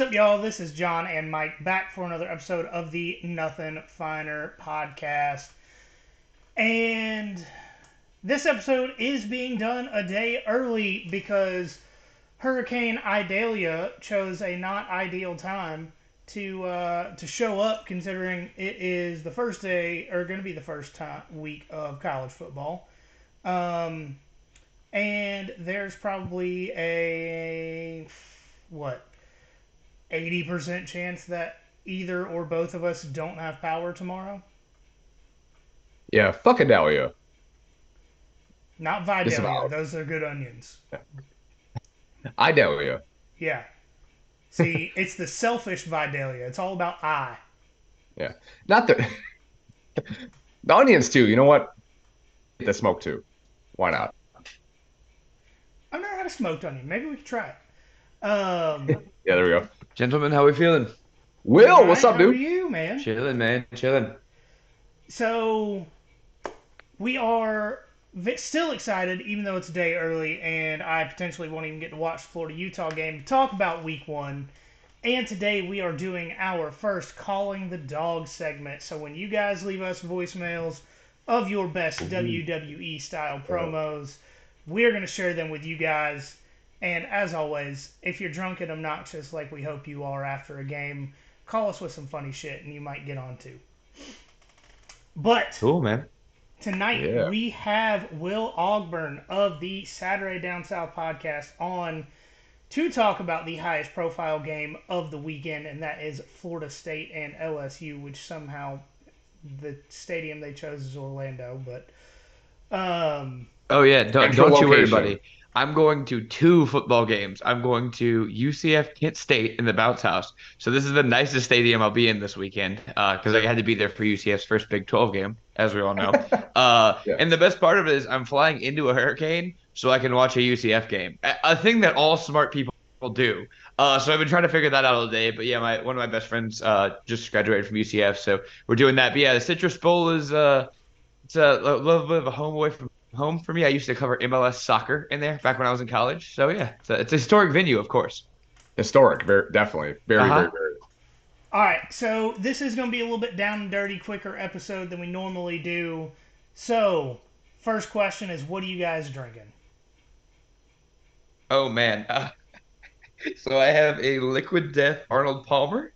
up, y'all? This is John and Mike back for another episode of the Nothing Finer podcast. And this episode is being done a day early because Hurricane Idalia chose a not ideal time to uh, to show up, considering it is the first day or going to be the first time week of college football. Um, and there's probably a what 80% chance that either or both of us don't have power tomorrow? Yeah, fuck Adalia. Not Vidalia. Those are good onions. I Idalia. Yeah. See, it's the selfish Vidalia. It's all about I. Yeah. Not the the onions too. You know what? The smoke too. Why not? I've never had a smoked onion. Maybe we could try it. Um, yeah, there we go. Gentlemen, how we feeling? Will, right, what's up, dude? How are you, man? Chilling, man. Chilling. So, we are still excited, even though it's a day early, and I potentially won't even get to watch the Florida Utah game to talk about Week One. And today we are doing our first calling the dog segment. So when you guys leave us voicemails of your best mm-hmm. WWE style promos, we're going to share them with you guys and as always, if you're drunk and obnoxious like we hope you are after a game, call us with some funny shit and you might get on too. But cool, man. Tonight yeah. we have Will Ogburn of the Saturday Down South podcast on to talk about the highest profile game of the weekend, and that is Florida State and LSU, which somehow the stadium they chose is Orlando. But um, oh yeah, don't, don't you worry, buddy. I'm going to two football games. I'm going to UCF Kent State in the bounce house. So this is the nicest stadium I'll be in this weekend because uh, I had to be there for UCF's first Big 12 game, as we all know. Uh, yeah. And the best part of it is I'm flying into a hurricane so I can watch a UCF game. A, a thing that all smart people will do. Uh, so I've been trying to figure that out all day. But yeah, my one of my best friends uh, just graduated from UCF, so we're doing that. But yeah, the Citrus Bowl is uh, it's a, a little bit of a home away from home for me. I used to cover MLS soccer in there back when I was in college. So yeah, it's a, it's a historic venue, of course. Historic, very definitely, very, uh-huh. very, very. All right, so this is going to be a little bit down and dirty, quicker episode than we normally do. So, first question is, what are you guys drinking? Oh man, uh, so I have a Liquid Death Arnold Palmer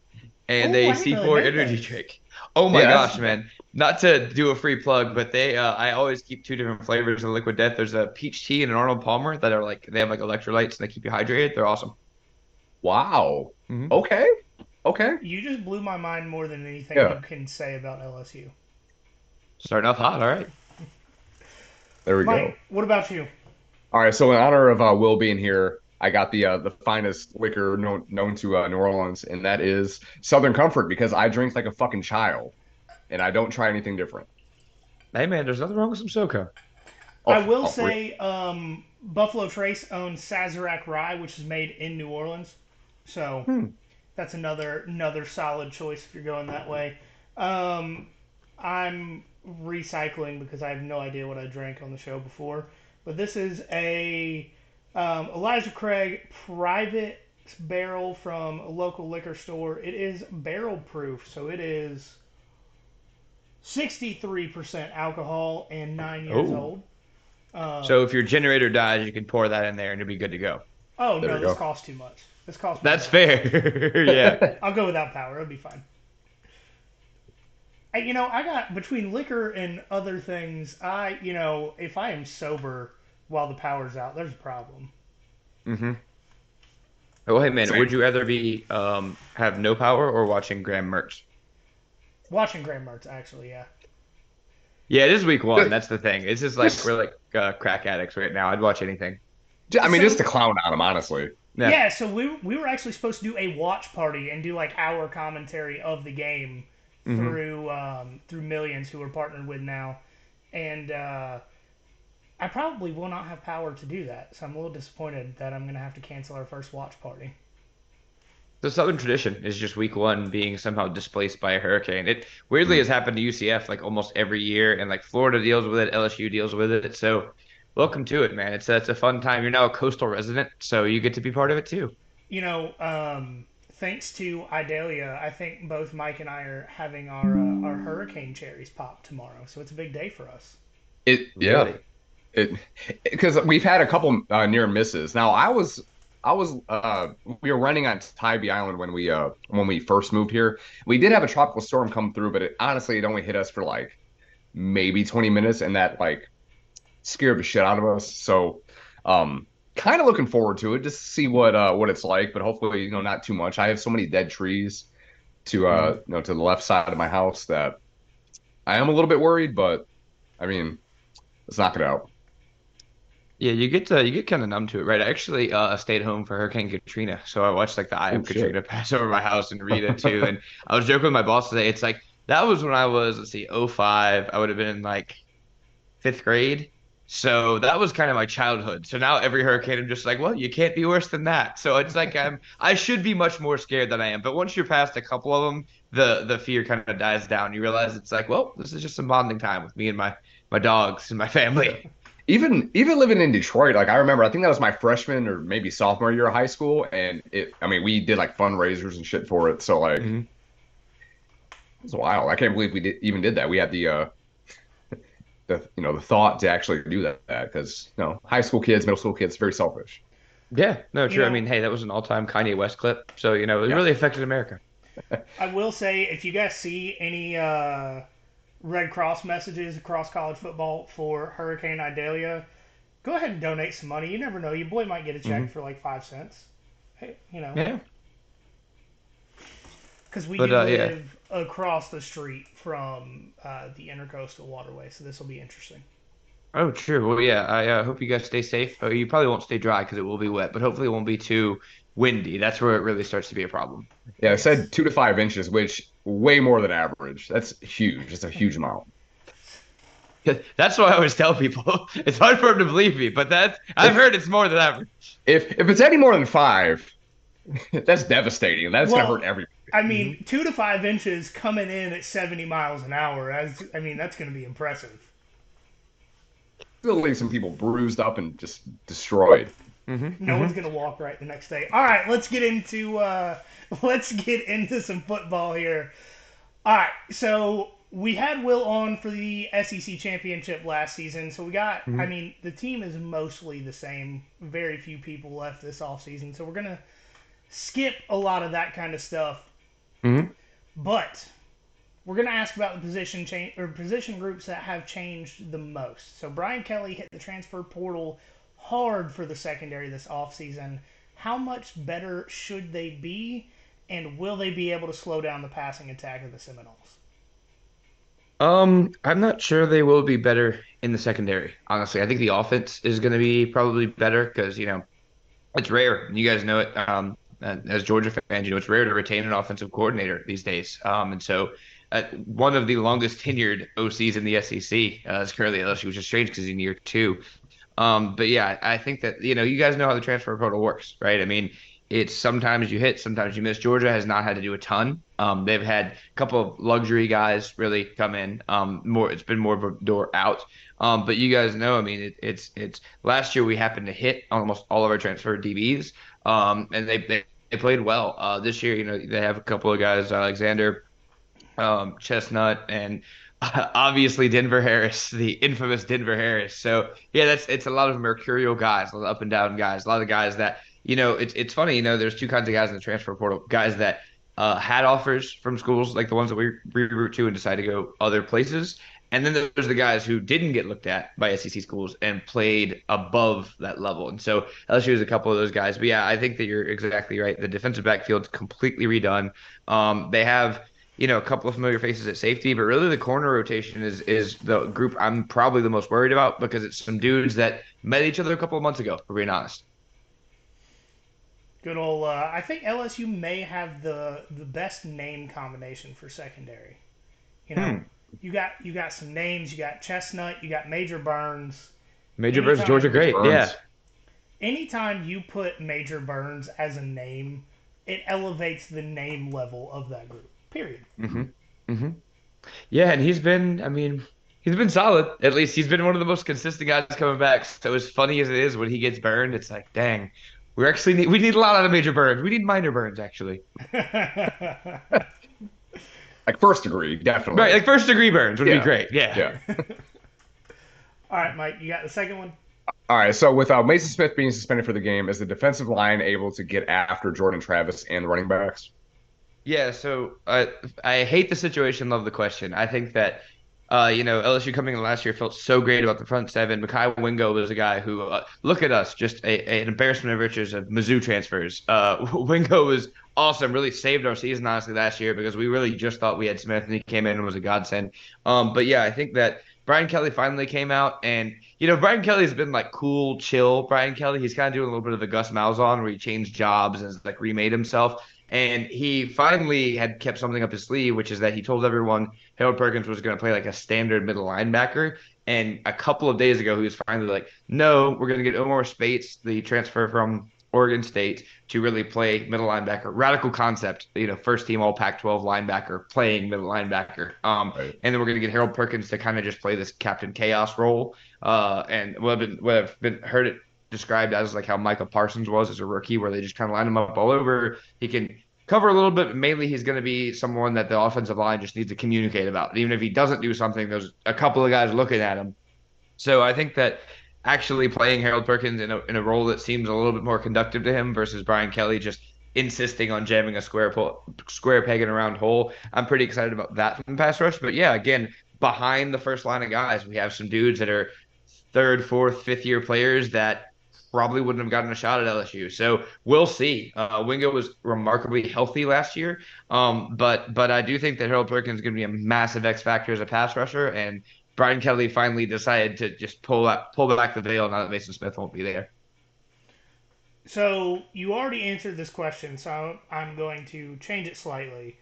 and Ooh, a C4 energy drink. Oh my gosh, man! Not to do a free plug, but they uh, I always keep two different flavors of Liquid Death. There's a peach tea and an Arnold Palmer that are like they have like electrolytes and they keep you hydrated. They're awesome. Wow. Mm-hmm. Okay. Okay. You just blew my mind more than anything yeah. you can say about LSU. Starting off hot. All right. There we Mike, go. What about you? All right. So in honor of uh, Will being here, I got the uh, the finest liquor known, known to uh, New Orleans, and that is Southern Comfort because I drink like a fucking child, and I don't try anything different. Hey man, there's nothing wrong with some SoCo. Oh, I will oh, say, um, Buffalo Trace owns Sazerac Rye, which is made in New Orleans, so hmm. that's another another solid choice if you're going that way. Um, I'm recycling because I have no idea what I drank on the show before, but this is a um, Elijah Craig private barrel from a local liquor store. It is barrel proof, so it is 63% alcohol and nine years Ooh. old. Uh, so if your generator dies, you can pour that in there and it'll be good to go. Oh there no, this go. costs too much. This costs. That's fair. yeah. I'll go without power. It'll be fine. I, you know, I got between liquor and other things. I, you know, if I am sober, while the power's out, there's a problem. Mm-hmm. Oh, hey man, would you rather be um, have no power or watching Graham Mertz? Watching Graham Mertz, actually, yeah. Yeah, it is week one. That's the thing. It's just like we're like uh, crack addicts right now. I'd watch anything. I mean, so, just to clown on him, honestly. Yeah. yeah. So we we were actually supposed to do a watch party and do like our commentary of the game mm-hmm. through um, through millions who we're partnered with now, and uh, I probably will not have power to do that, so I'm a little disappointed that I'm going to have to cancel our first watch party. The Southern tradition is just week one being somehow displaced by a hurricane. It weirdly mm-hmm. has happened to UCF like almost every year, and like Florida deals with it, LSU deals with it. So, welcome to it, man. It's a, it's a fun time. You're now a coastal resident, so you get to be part of it too. You know, um, thanks to Idalia, I think both Mike and I are having our uh, our hurricane cherries pop tomorrow. So it's a big day for us. It yeah. Really? It because we've had a couple uh, near misses. Now I was I was uh we were running on Tybee Island when we uh when we first moved here. We did have a tropical storm come through, but it honestly it only hit us for like maybe 20 minutes and that like scared the shit out of us. So um kind of looking forward to it just to see what uh what it's like, but hopefully, you know, not too much. I have so many dead trees to uh mm-hmm. you know to the left side of my house that I am a little bit worried, but I mean, let's knock it out. Yeah, you get to you get kind of numb to it, right? I actually uh, stayed home for Hurricane Katrina, so I watched like the Eye of oh, Katrina pass over my house and read it too. and I was joking with my boss today. It's like that was when I was let's see, 05. I would have been in like fifth grade, so that was kind of my childhood. So now every hurricane, I'm just like, well, you can't be worse than that. So it's like I'm I should be much more scared than I am. But once you're past a couple of them, the the fear kind of dies down. You realize it's like, well, this is just some bonding time with me and my my dogs and my family even even living in Detroit, like I remember, I think that was my freshman or maybe sophomore year of high school, and it. I mean, we did like fundraisers and shit for it. So like, mm-hmm. it was wild. I can't believe we did, even did that. We had the uh, the you know the thought to actually do that because you know high school kids, middle school kids, very selfish. Yeah, no, true. Yeah. I mean, hey, that was an all-time Kanye West clip, so you know it yeah. really affected America. I will say, if you guys see any. uh Red Cross messages across college football for Hurricane Idalia, go ahead and donate some money. You never know. Your boy might get a check mm-hmm. for like five cents. Hey, you know. Yeah. Because we but, do uh, live yeah. across the street from uh, the intercoastal waterway, so this will be interesting. Oh, true. Well, yeah. I uh, hope you guys stay safe. Oh, you probably won't stay dry because it will be wet, but hopefully it won't be too windy. That's where it really starts to be a problem. Yeah, I said two to five inches, which way more than average. That's huge. It's a huge amount. That's what I always tell people. It's hard for them to believe me, but that I've heard it's more than average. If if it's any more than five, that's devastating. That's well, gonna hurt everybody. I mean, mm-hmm. two to five inches coming in at seventy miles an hour. As I mean, that's gonna be impressive. Still leave some people bruised up and just destroyed. Mm-hmm. No mm-hmm. one's gonna walk right the next day. All right, let's get into uh, let's get into some football here. All right, so we had Will on for the SEC championship last season, so we got. Mm-hmm. I mean, the team is mostly the same. Very few people left this offseason, so we're gonna skip a lot of that kind of stuff. Mm-hmm. But we're gonna ask about the position change or position groups that have changed the most. So Brian Kelly hit the transfer portal hard for the secondary this offseason. How much better should they be, and will they be able to slow down the passing attack of the Seminoles? Um, I'm not sure they will be better in the secondary. Honestly, I think the offense is going to be probably better because you know it's rare. You guys know it. Um, as Georgia fans, you know it's rare to retain an offensive coordinator these days. Um, and so uh, one of the longest tenured OCs in the SEC uh, is currently LSU, which is strange because in year two. Um, but yeah, I think that you know you guys know how the transfer portal works, right? I mean, it's sometimes you hit, sometimes you miss. Georgia has not had to do a ton. Um, they've had a couple of luxury guys really come in. Um, more, it's been more of a door out. Um, but you guys know, I mean, it, it's it's last year we happened to hit almost all of our transfer DBs, um, and they, they they played well. Uh, this year, you know, they have a couple of guys, Alexander, um, Chestnut, and obviously Denver Harris, the infamous Denver Harris. So yeah, that's it's a lot of mercurial guys, a lot of up and down guys, a lot of guys that you know. It's it's funny, you know. There's two kinds of guys in the transfer portal: guys that uh, had offers from schools like the ones that we reroute to and decide to go other places, and then there's the guys who didn't get looked at by SEC schools and played above that level. And so LSU is a couple of those guys. But yeah, I think that you're exactly right. The defensive backfield's completely redone. Um, they have you know, a couple of familiar faces at safety, but really the corner rotation is is the group I'm probably the most worried about because it's some dudes that met each other a couple of months ago, for being honest. Good old. Uh, I think LSU may have the the best name combination for secondary. You know, hmm. you got you got some names. You got Chestnut. You got Major Burns. Major anytime, Burns, Georgia, great. Burns. Yeah. Anytime you put Major Burns as a name, it elevates the name level of that group. Period. Mm-hmm. Mm-hmm. Yeah, and he's been. I mean, he's been solid. At least he's been one of the most consistent guys coming back. So as funny as it is when he gets burned, it's like, dang, We actually need we need a lot out of major burns. We need minor burns actually. like first degree, definitely. Right, like first degree burns would Yeah. be great. Yeah. Yeah. All right, Mike, you got the second one. All right. So without Maason Smith being suspended for the game, is the defensive line able to get after Jordan Travis and the running backs? Yeah, so uh, I hate the situation, love the question. I think that, uh, you know, LSU coming in last year felt so great about the front seven. Mekhi Wingo was a guy who, uh, look at us, just a, a- an embarrassment of riches of Mizzou transfers. Uh, Wingo was awesome, really saved our season, honestly, last year because we really just thought we had Smith and he came in and was a godsend. Um, but yeah, I think that Brian Kelly finally came out and, you know, Brian Kelly's been like cool, chill. Brian Kelly, he's kind of doing a little bit of the Gus Malzahn where he changed jobs and like remade himself. And he finally had kept something up his sleeve, which is that he told everyone Harold Perkins was going to play like a standard middle linebacker. And a couple of days ago, he was finally like, no, we're going to get Omar Speights, the transfer from Oregon State, to really play middle linebacker. Radical concept, you know, first team all Pac 12 linebacker playing middle linebacker. Um, Right. And then we're going to get Harold Perkins to kind of just play this Captain Chaos role. Uh, and what I've been, what I've been heard it described as like how Micah Parsons was as a rookie, where they just kind of line him up all over. He can cover a little bit, but mainly he's going to be someone that the offensive line just needs to communicate about. Even if he doesn't do something, there's a couple of guys looking at him. So I think that actually playing Harold Perkins in a, in a role that seems a little bit more conductive to him versus Brian Kelly just insisting on jamming a square pull, square peg in a round hole. I'm pretty excited about that from pass rush. But yeah, again, behind the first line of guys, we have some dudes that are third, fourth, fifth year players that probably wouldn't have gotten a shot at LSU. So we'll see. Uh, Wingo was remarkably healthy last year, um, but but I do think that Harold Perkins is going to be a massive X factor as a pass rusher, and Brian Kelly finally decided to just pull out, pull back the veil now that Maason Smith won't be there. So you already answered this question, so I'm going to change it slightly.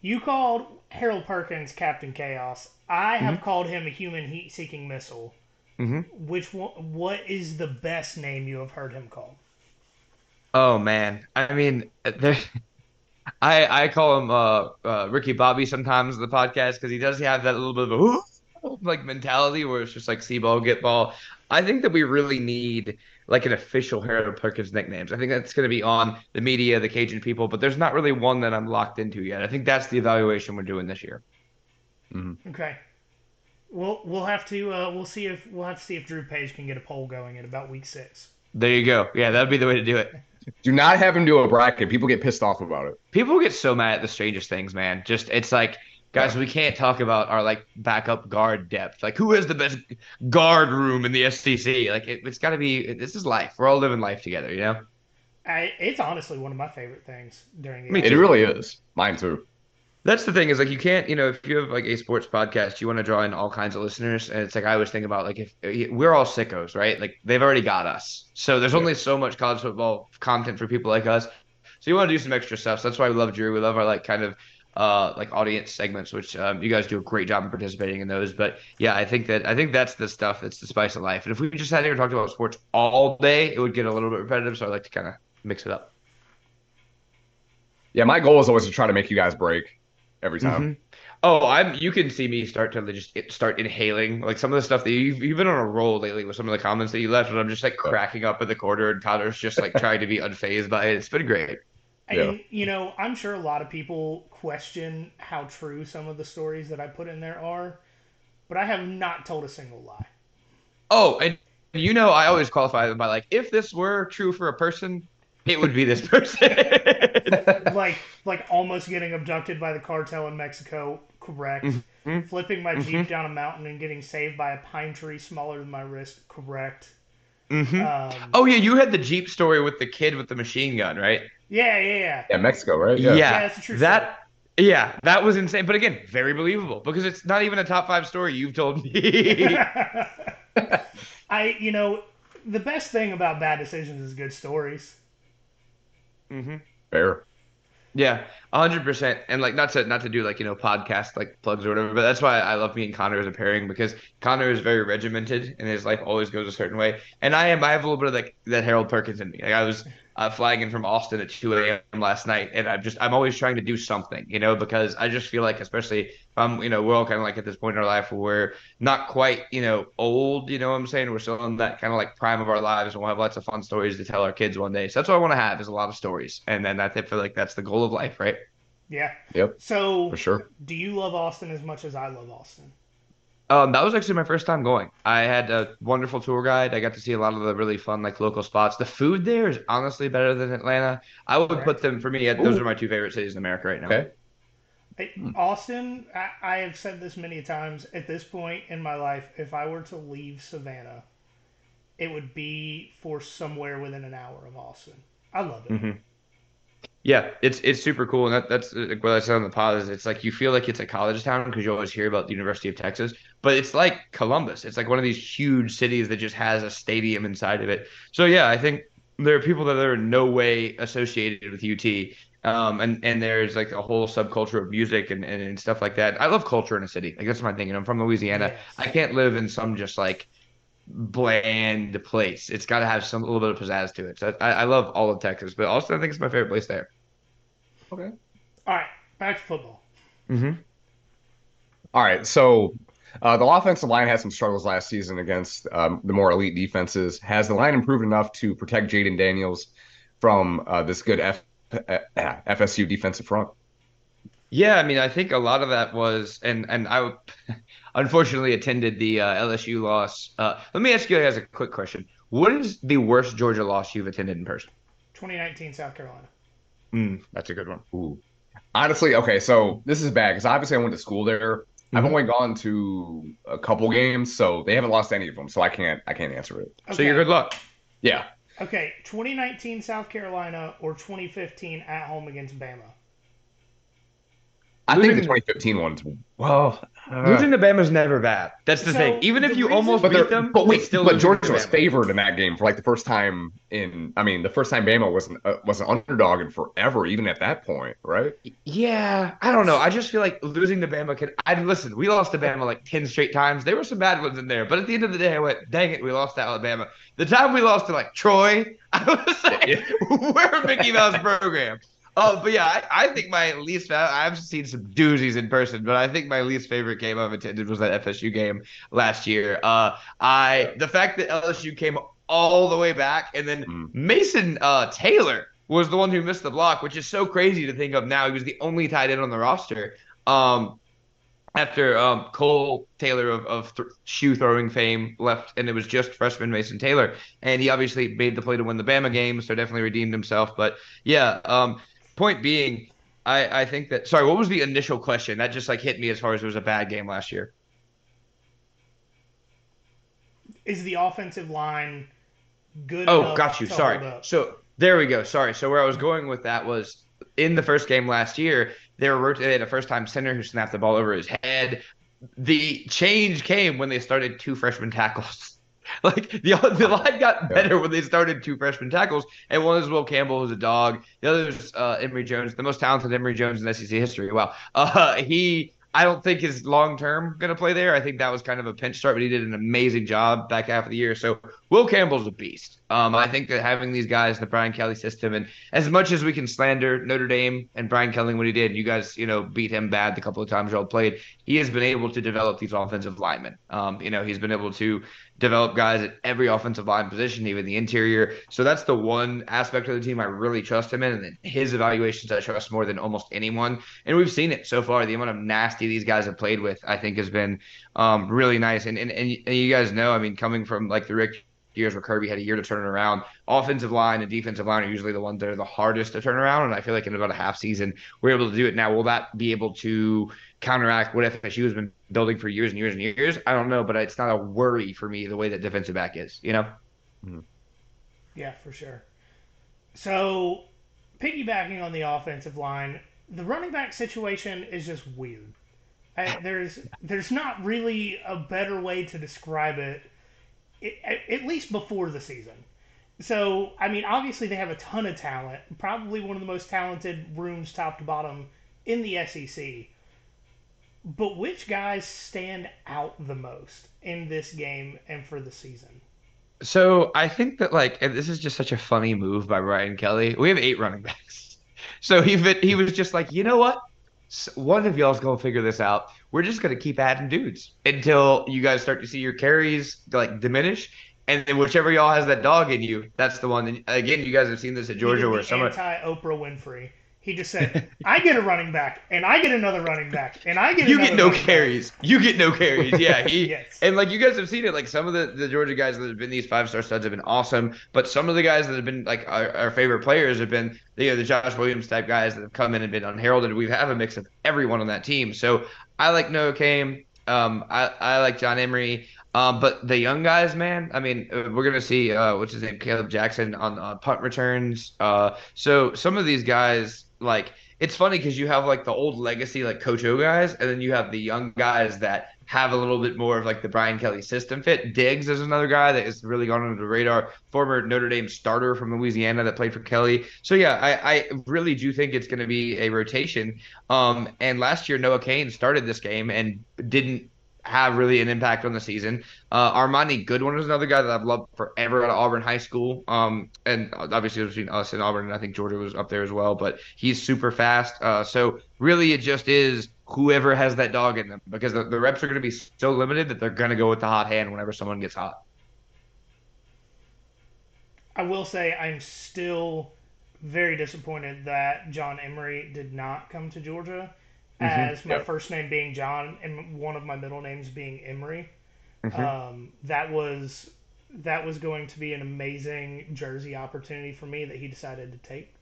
You called Harold Perkins Captain Chaos. I have called him a human heat-seeking missile. Mhm. Which one, what is the best name you have heard him called? Oh man, I mean, there. I I call him uh, uh, Ricky Bobby sometimes in the podcast because he does have that little bit of a "Ooh," like mentality where it's just like see ball get ball. I think that we really need like an official Harold Perkins nicknames. I think that's going to be on the media, the Cajun people, but there's not really one that I'm locked into yet. I think that's the evaluation we're doing this year. Okay. We'll we'll have to uh, we'll see if we'll have to see if Drew Page can get a poll going at about week six. There you go. Yeah, that'd be the way to do it. Do not have him do a bracket. People get pissed off about it. People get so mad at the strangest things, man. Just it's like, guys, we can't talk about our like backup guard depth. Like, who has the best guard room in the SEC? Like, it, it's got to be. This is life. We're all living life together, you know. I, it's honestly one of my favorite things during the. Me It really is. Mine too. That's the thing is like you can't, you know, if you have like a sports podcast, you want to draw in all kinds of listeners, and it's like I always think about like if we're all sickos, right? Like they've already got us, so there's only so much college football content for people like us. So you want to do some extra stuff. So that's why we love Drew. We love our like kind of uh like audience segments, which um, you guys do a great job in participating in those. But yeah, I think that I think that's the stuff that's the spice of life. And if we just sat here and talked about sports all day, it would get a little bit repetitive. So I like to kind of mix it up. Yeah, my goal is always to try to make you guys break every time. Mhm. Oh, I'm. You can see me start to just start inhaling like some of the stuff that you've, you've been on a roll lately with some of the comments that you left, and I'm just like cracking up in the corner, and Connor's just like trying to be unfazed by it. It's been great. Yeah. And you know, I'm sure a lot of people question how true some of the stories that I put in there are, but I have not told a single lie. Oh, and you know, I always qualify them by like, if this were true for a person, it would be this person. like like almost getting abducted by the cartel in Mexico, correct. Mhm. Flipping my Jeep Mhm. down a mountain and getting saved by a pine tree smaller than my wrist, correct. hmm Um, Oh yeah, you had the Jeep story with the kid with the machine gun, right? yeah, yeah, yeah. Yeah, Mexico, right? Yeah, that's a true that. Yeah, that was insane. But again, very believable because it's not even a top five story you've told me. I, you know, the best thing about bad decisions is good stories. Hmm Fair. Yeah, hundred percent. And like not to not to do like you know podcast like plugs or whatever, but that's why I love me and Connor as a pairing because Connor is very regimented and his life always goes a certain way, and I am I have a little bit of like that Harold Perkins in me. Like I was uh, flying in from Austin at 2 a.m. last night, and I'm just I'm always trying to do something, you know, because I just feel like, especially if I'm, you know, we're all kind of like at this point in our life where we're not quite, you know, old, you know what I'm saying? We're still in that kind of like prime of our lives, and we'll have lots of fun stories to tell our kids one day. So that's what I want to have is a lot of stories, and then I feel like that's the goal of life, right? Yeah. Yep. So for sure. Do you love Austin as much as I love Austin? Um, that was actually my first time going. I had a wonderful tour guide. I got to see a lot of the really fun, like local spots. The food there is honestly better than Atlanta. I would put them for me. Those are my two favorite cities in America right now. Okay. Austin, I, I have said this many times. At this point in my life, if I were to leave Savannah, it would be for somewhere within an hour of Austin. I love it. Mm-hmm. Yeah, it's it's super cool, and that, that's what I said on the pod. Is it's like you feel like it's a college town because you always hear about the University of Texas, but it's like Columbus. It's like one of these huge cities that just has a stadium inside of it. So yeah, I think there are people that are in no way associated with UT, um, and and there's like a whole subculture of music and, and, and stuff like that. I love culture in a city. Like that's my thing. And I'm from Louisiana. Yes. I can't live in some just like bland place. It's got to have some a little bit of pizzazz to it. So I, I love all of Texas, but also I think it's my favorite place there. Okay. All right, back to football. Mm-hmm. All right, so uh, the offensive line had some struggles last season against um, the more elite defenses. Has the line improved enough to protect Jayden Daniels from uh, this good F- FSU defensive front? Yeah, I mean, I think a lot of that was, and and I unfortunately attended the uh, LSU loss. Uh, let me ask you guys a quick question: What is the worst Georgia loss you've attended in person? 2019 South Carolina. Mm, that's a good one. Ooh. Honestly, okay, so this is bad because obviously I went to school there. Mm-hmm. I've only gone to a couple games, so they haven't lost any of them. So I can't I can't answer it. Okay. So you're good luck. Yeah. Okay, 2019 South Carolina or 2015 at home against Bama. I think the 2015 one's well. Uh, losing to Bama is never bad. That's the so thing. Even if you reason, almost beat them, but wait, still but Georgia was favored in that game for like the first time in. I mean, the first time Bama was an, uh, was an underdog in forever, even at that point, right? Yeah, I don't know. I just feel like losing to Bama can. I listen. We lost to Bama like ten straight times. There were some bad ones in there, but at the end of the day, I went, "Dang it, we lost to Alabama." The time we lost to like Troy, I was like, "We're a Mickey Mouse program." Oh, but yeah, I, I, think my least I've seen some doozies in person, but I think my least favorite game I've attended was that FSU game last year. Uh, I the fact that LSU came all the way back, and then mm. Mason uh, Taylor was the one who missed the block, which is so crazy to think of now. He was the only tight end on the roster. Um, after um, Cole Taylor of, of th- shoe throwing fame left, and it was just freshman Mason Taylor, and he obviously made the play to win the Bama game, so definitely redeemed himself. But yeah, um, point being, I, I think that. Sorry, what was the initial question? That just like hit me as far as it was a bad game last year. Is the offensive line good? Oh, got you. Sorry. So there we go. Sorry. So where I was going with that was in the first game last year, they were they had a first time center who snapped the ball over his head. The change came when they started two freshman tackles. Like the the line got better when they started two freshman tackles, and one is Will Campbell, who's a dog. The other is uh, Emery Jones, the most talented Emory Jones in SEC history. Well, uh, he I don't think is long term going to play there. I think that was kind of a pinch start, but he did an amazing job back half of the year. So Will Campbell's a beast. Um, I think that having these guys in the Brian Kelly system, and as much as we can slander Notre Dame and Brian Kelly what he did, you guys, you know, beat him bad the couple of times y'all played. He has been able to develop these offensive linemen. Um, you know, he's been able to develop guys at every offensive line position, even the interior. So that's the one aspect of the team I really trust him in. And his evaluations I trust more than almost anyone. And we've seen it so far. The amount of nasty these guys have played with, I think, has been um, really nice. And, and, and you guys know, I mean, coming from like the Richt years where Kirby had a year to turn it around. Offensive line and defensive line are usually the ones that are the hardest to turn around. And I feel like in about a half season, we're able to do it. Now, will that be able to counteract what FSU has been building for years and years and years? I don't know, but it's not a worry for me the way that defensive back is, you know? Mm-hmm. Yeah, for sure. So, piggybacking on the offensive line, the running back situation is just weird. I, there's there's not really a better way to describe it at least before the season. So, I mean, obviously they have a ton of talent, probably one of the most talented rooms top to bottom in the SEC. But which guys stand out the most in this game and for the season? So I think that like this is just such a funny move by Brian Kelly. We have eight running backs, so he he was just like, you know what? One of y'all's gonna figure this out. We're just gonna keep adding dudes until you guys start to see your carries like diminish, and then whichever y'all has that dog in you, that's the one. And again, you guys have seen this at Georgia where someone anti Oprah Winfrey. He just said, "I get a running back, and I get another running back, and I get you get no carries. Back. You get no carries. Yeah, he yes. and like you guys have seen it. Like some of the, the Georgia guys that have been these five star studs have been awesome, but some of the guys that have been like our, our favorite players have been you know the Josh Williams type guys that have come in and been unheralded. We have a mix of everyone on that team. So I like Noah Cain. Um, I, I like John Emery. Um, but the young guys, man, I mean, uh, we're gonna see uh, what's his name, Kaleb Jackson on uh, punt returns. Uh, so some of these guys, like it's funny because you have like the old legacy like Coach O guys, and then you have the young guys that have a little bit more of like the Brian Kelly system fit. Diggs is another guy that has really gone under the radar. Former Notre Dame starter from Louisiana that played for Kelly. So yeah, I, I really do think it's going to be a rotation. Um, and last year Noah Cain started this game and didn't have really an impact on the season. Uh, Armoni Goodwin is another guy that I've loved forever at Auburn High School. Um, and obviously between us and Auburn, and I think Georgia was up there as well. But he's super fast. Uh, so really, it just is whoever has that dog in them because the, the reps are going to be so limited that they're going to go with the hot hand whenever someone gets hot. I will say I'm still very disappointed that John Emery did not come to Georgia mm-hmm. as my yep. first name being John and one of my middle names being Emery. Mm-hmm. Um, that was that was going to be an amazing jersey opportunity for me that he decided to take.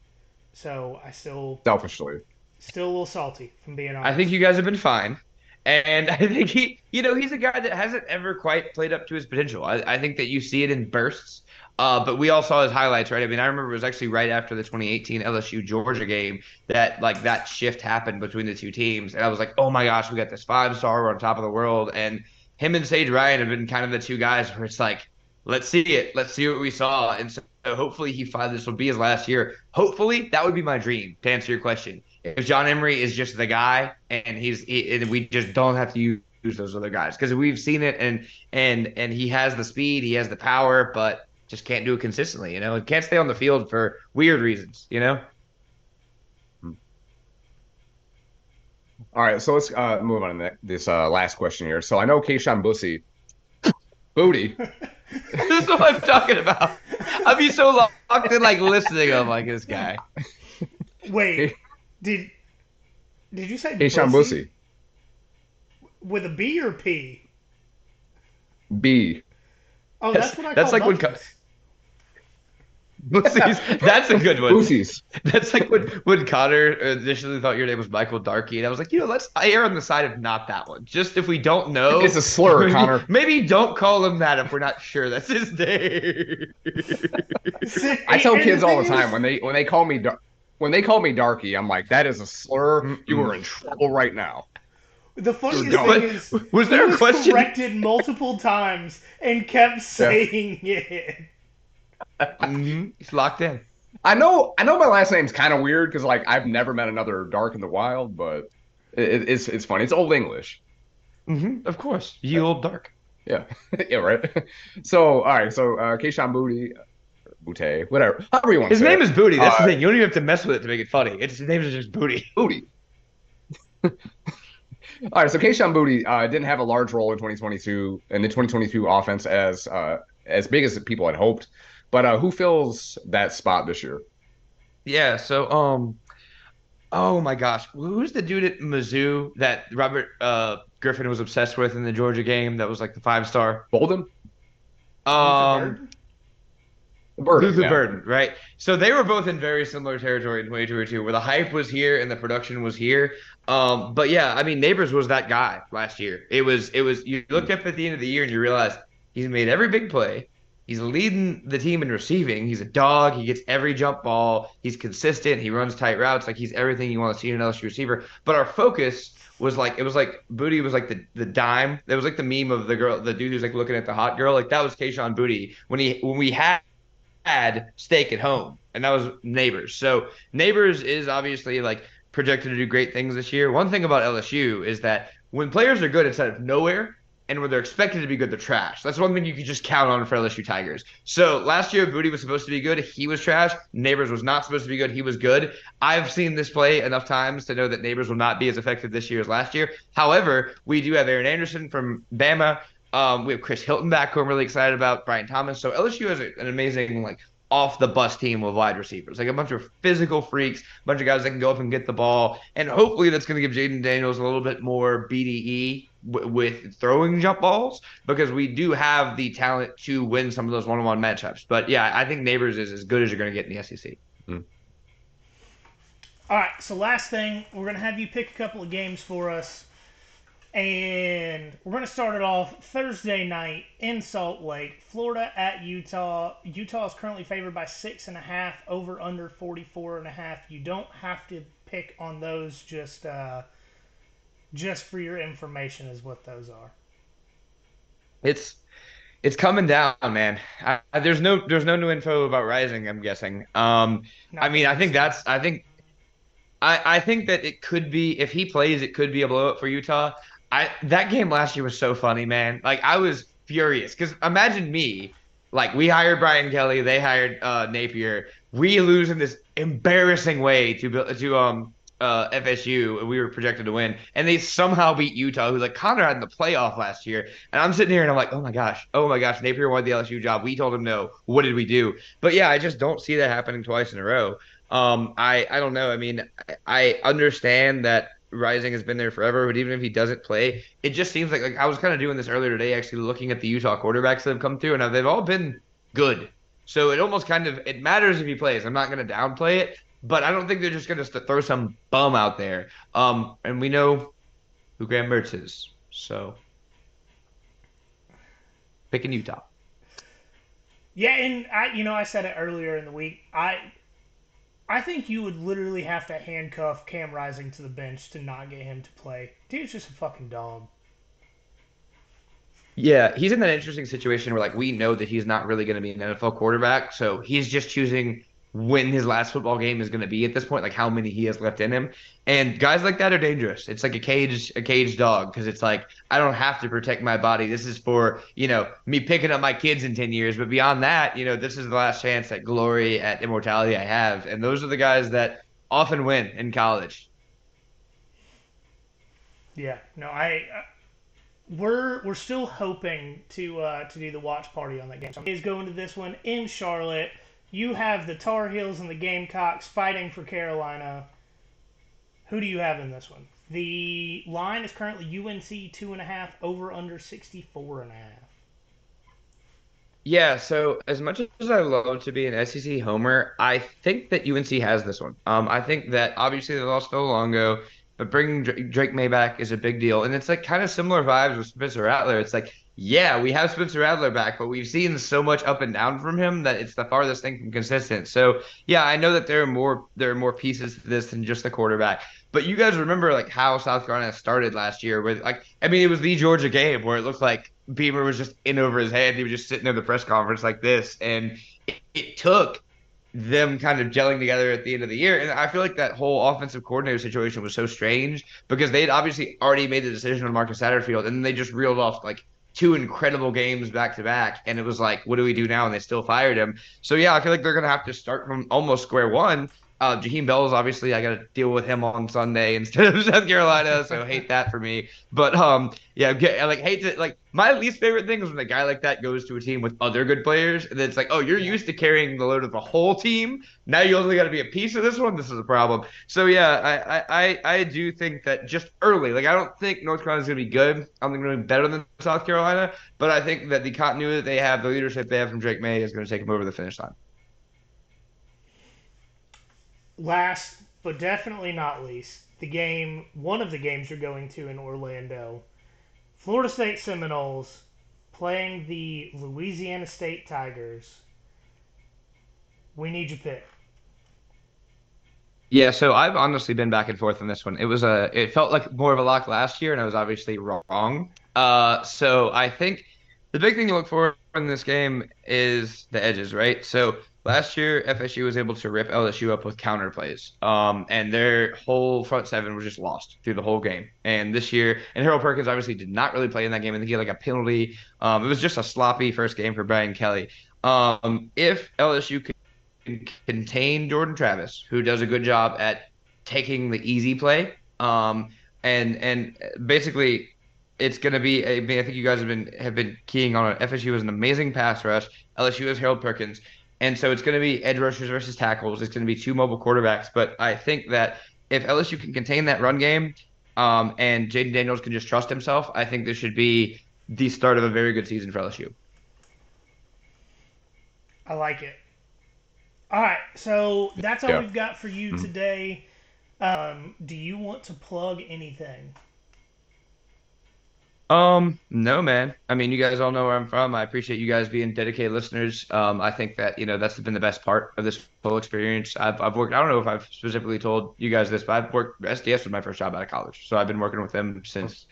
So I still selfishly still a little salty from being honest. I think you guys have been fine. And I think he, you know, he's a guy that hasn't ever quite played up to his potential. I, I think that you see it in bursts. Uh, but we all saw his highlights, right? I mean, I remember it was actually right after the 2018 LSU Georgia game that like that shift happened between the two teams, and I was like, oh my gosh, we got this five star, we're on top of the world, and him and Sage Ryan have been kind of the two guys where it's like, let's see it, let's see what we saw, and so hopefully he finds this will be his last year. Hopefully that would be my dream to answer your question. If John Emery is just the guy, and he's he, and we just don't have to use those other guys because we've seen it, and and and he has the speed, he has the power, but just can't do it consistently. You know, it can't stay on the field for weird reasons. You know. All right, so let's uh, move on to this uh, last question here. So I know Kayshon Bussy, booty. this is what I'm talking about. I'd be so locked in, like listening. I'm like this guy. Wait, did did you say Kayshon Bussy? With a B or P? B. Oh, that's, that's what I That's like when. Bootsies. That's a good one. Bootsies. That's like when, when Connor initially thought your name was Michael Darkey, and I was like, you know, let's I err on the side of not that one. Just if we don't know, it's a slur, maybe, Connor. Maybe don't call him that if we're not sure that's his name. I tell kids all the time when they when they call me when they call me Darky, I'm like, that is a slur. You are in trouble right now. The funniest thing is, was there a question? Corrected multiple times and kept saying yeah. it mm-hmm. He's locked in. I know. I know my last name's kind of weird because like I've never met another dark in the wild, but it, it's it's funny. It's old English. Mm-hmm. Of course, ye old dark. Yeah, yeah, right. So all right, so uh, Booty, Booty, whatever, however you want. His name it. is Booty. That's uh, the thing. You don't even have to mess with it to make it funny. It's his name is just Booty. Booty. all right, so Kayshon Booty uh, didn't have a large role in 2022 in the 2022 offense as uh, as big as people had hoped. But uh, who fills that spot this year? Yeah. So, um, oh my gosh, who's the dude at Mizzou that Robert uh, Griffin was obsessed with in the Georgia game? That was like the five star. Bolden. Um. Burden, Luther yeah. Burden, right? So they were both in very similar territory in 2022, where the hype was here and the production was here. Um, but yeah, I mean, Nabers was that guy last year. It was, it was. You look up at the end of the year and you realize he's made every big play. He's leading the team in receiving. He's a dog. He gets every jump ball. He's consistent. He runs tight routes. Like he's everything you want to see in an LSU receiver. But our focus was like it was like Booty was like the the dime. It was like the meme of the girl, the dude who's like looking at the hot girl. Like that was Kayshon Booty when he when we had had steak at home, and that was Nabers. So Nabers is obviously like projected to do great things this year. One thing about LSU is that when players are good, it's out of nowhere and when they're expected to be good, they're trash. That's one thing you can just count on for LSU Tigers. So last year, Booty was supposed to be good. He was trash. Nabers was not supposed to be good. He was good. I've seen this play enough times to know that Nabers will not be as effective this year as last year. However, we do have Aaron Anderson from Bama. Um, we have Chris Hilton back, who I'm really excited about. Brian Thomas. So LSU has an amazing like off the bus team of wide receivers, like a bunch of physical freaks, a bunch of guys that can go up and get the ball, and hopefully that's going to give Jayden Daniels a little bit more BDE w- with throwing jump balls because we do have the talent to win some of those one-on-one matchups. But yeah, I think Nabers is as good as you're going to get in the SEC. Mm. All right, so last thing, we're going to have you pick a couple of games for us. And we're going to start it off Thursday night in Salt Lake, Florida at Utah. Utah is currently favored by six and a half, over under 44 and a half. You don't have to pick on those, just uh, just for your information, is what those are. It's it's coming down, man. I, there's no there's no new info about Rising. I'm guessing. Um, I mean, I think that's I think I, I think that it could be if he plays, it could be a blowout for Utah. I that game last year was so funny, man. Like I was furious because imagine me, like we hired Brian Kelly, they hired uh, Napier. We lose in this embarrassing way to to um uh, FSU, and we were projected to win, and they somehow beat Utah, who like Connor had in the playoff last year. And I'm sitting here and I'm like, oh my gosh, oh my gosh, Napier wanted the LSU job. We told him no. What did we do? But yeah, I just don't see that happening twice in a row. Um, I I don't know. I mean, I understand that Rising has been there forever, but even if he doesn't play, it just seems like like I was kind of doing this earlier today, actually looking at the Utah quarterbacks that have come through, and they've all been good. So it almost kind of it matters if he plays. I'm not going to downplay it, but I don't think they're just going to throw some bum out there. Um, and we know who Graham Mertz is, so picking Utah. Yeah, and I, you know, I said it earlier in the week. I I think you would literally have to handcuff Cam Rising to the bench to not get him to play. Dude's just a fucking dog. Yeah, he's in that interesting situation where like we know that he's not really going to be an NFL quarterback, so he's just choosing when his last football game is going to be at this point, like how many he has left in him. And guys like that are dangerous. It's like a cage, a cage dog, because it's like I don't have to protect my body. This is for you know me picking up my kids in ten years. But beyond that, you know, this is the last chance at glory, at immortality I have. And those are the guys that often win in college. Yeah, no, I. Uh, we're we're still hoping to uh, to do the watch party on that game. So is going to this one in Charlotte you have the Tar Heels and the Gamecocks fighting for Carolina. Who do you have in this one? The line is currently UNC two and a half, over under sixty four and a half. Yeah, so as much as I love to be an SEC homer, I think that UNC has this one. Um, I think that obviously they lost Phil Longo, but bringing Drake Maye back is a big deal, and it's like kind of similar vibes with Spencer Rattler. It's like yeah, we have Spencer Rattler back, but we've seen so much up and down from him that it's the farthest thing from consistent. So yeah, I know that there are more there are more pieces to this than just the quarterback. But you guys remember like how South Carolina started last year with like I mean it was the Georgia game where it looked like Beamer was just in over his head. He was just sitting in the press conference like this, and it, it took them kind of gelling together at the end of the year. And I feel like that whole offensive coordinator situation was so strange because they had obviously already made the decision on Marcus Satterfield, and then they just reeled off like two incredible games back to back, and it was like, what do we do now? And they still fired him. So yeah, I feel like they're gonna have to start from almost square one. Uh, Jaheim Bell is obviously I got to deal with him on Sunday instead of South Carolina, so hate that for me. But um, yeah, get, like hate to like my least favorite thing is when a guy like that goes to a team with other good players, and it's like, oh, you're used to carrying the load of the whole team. Now you only got to be a piece of this one. This is a problem. So yeah, I I I do think that just early, like I don't think North Carolina's gonna be good. I don't think they're gonna be better than South Carolina, but I think that the continuity that they have, the leadership they have from Drake Maye, is gonna take them over the finish line last but definitely not least, the game, one of the games you're going to in Orlando, Florida State Seminoles playing the Louisiana State Tigers. We need your pick. Yeah, so I've honestly been back and forth on this one. It was a, it felt like more of a lock last year, and I was obviously wrong. Uh, so I think the big thing to look for in this game is the edges, right? So Last year, FSU was able to rip LSU up with counter plays, um, and their whole front seven was just lost through the whole game. And this year, and Harold Perkins obviously did not really play in that game. Think he had like a penalty. Um, it was just a sloppy first game for Brian Kelly. Um, if LSU can contain Jordan Travis, who does a good job at taking the easy play, um, and and basically it's going to be. I, think you guys have been have been keying on it. FSU is an amazing pass rush. LSU is Harold Perkins. And so it's going to be edge rushers versus tackles. It's going to be two mobile quarterbacks. But I think that if LSU can contain that run game um, and Jayden Daniels can just trust himself, I think this should be the start of a very good season for LSU. I like it. All right, so that's all yeah. we've got for you mm-hmm. today. Um, do you want to plug anything? Um, no, man. I mean, you guys all know where I'm from. I appreciate you guys being dedicated listeners. Um, I think that you know that's been the best part of this whole experience. I've I've worked. I don't know if I've specifically told you guys this, but I've worked. SDS was my first job out of college, so I've been working with them since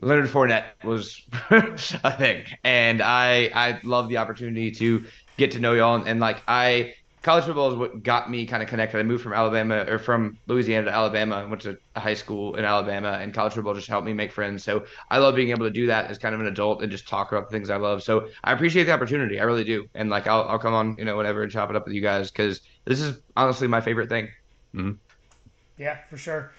Leonard Fournette was a thing, and I I love the opportunity to get to know y'all and, and like I college football is what got me kind of connected. I moved from Alabama or from Louisiana to Alabama. went to high school in Alabama, and college football just helped me make friends. So I love being able to do that as kind of an adult and just talk about the things I love. So I appreciate the opportunity. I really do. And like I'll I'll come on you know whatever and chop it up with you guys because this is honestly my favorite thing. Mm-hmm. Yeah, for sure.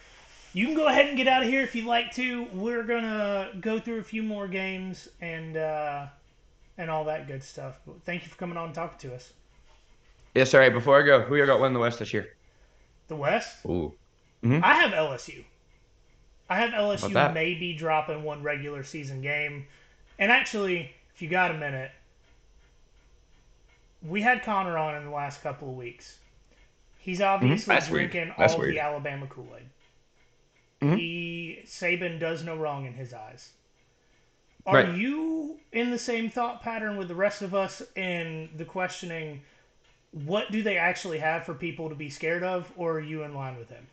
You can go ahead and get out of here if you'd like to. We're gonna go through a few more games and uh, and all that good stuff. But thank you for coming on and talking to us. Yes, all right. Before I go, who you got winning the West this year? The West? Ooh. Mm-hmm. I have LSU. I have LSU maybe dropping one regular season game. And actually, if you got a minute, we had Connor on in the last couple of weeks. He's obviously mm-hmm. drinking all weird. the Alabama Kool Aid. Mm-hmm. He Saban does no wrong in his eyes. Are right. you in the same thought pattern with the rest of us in the questioning? What do they actually have for people to be scared of, or are you in line with him?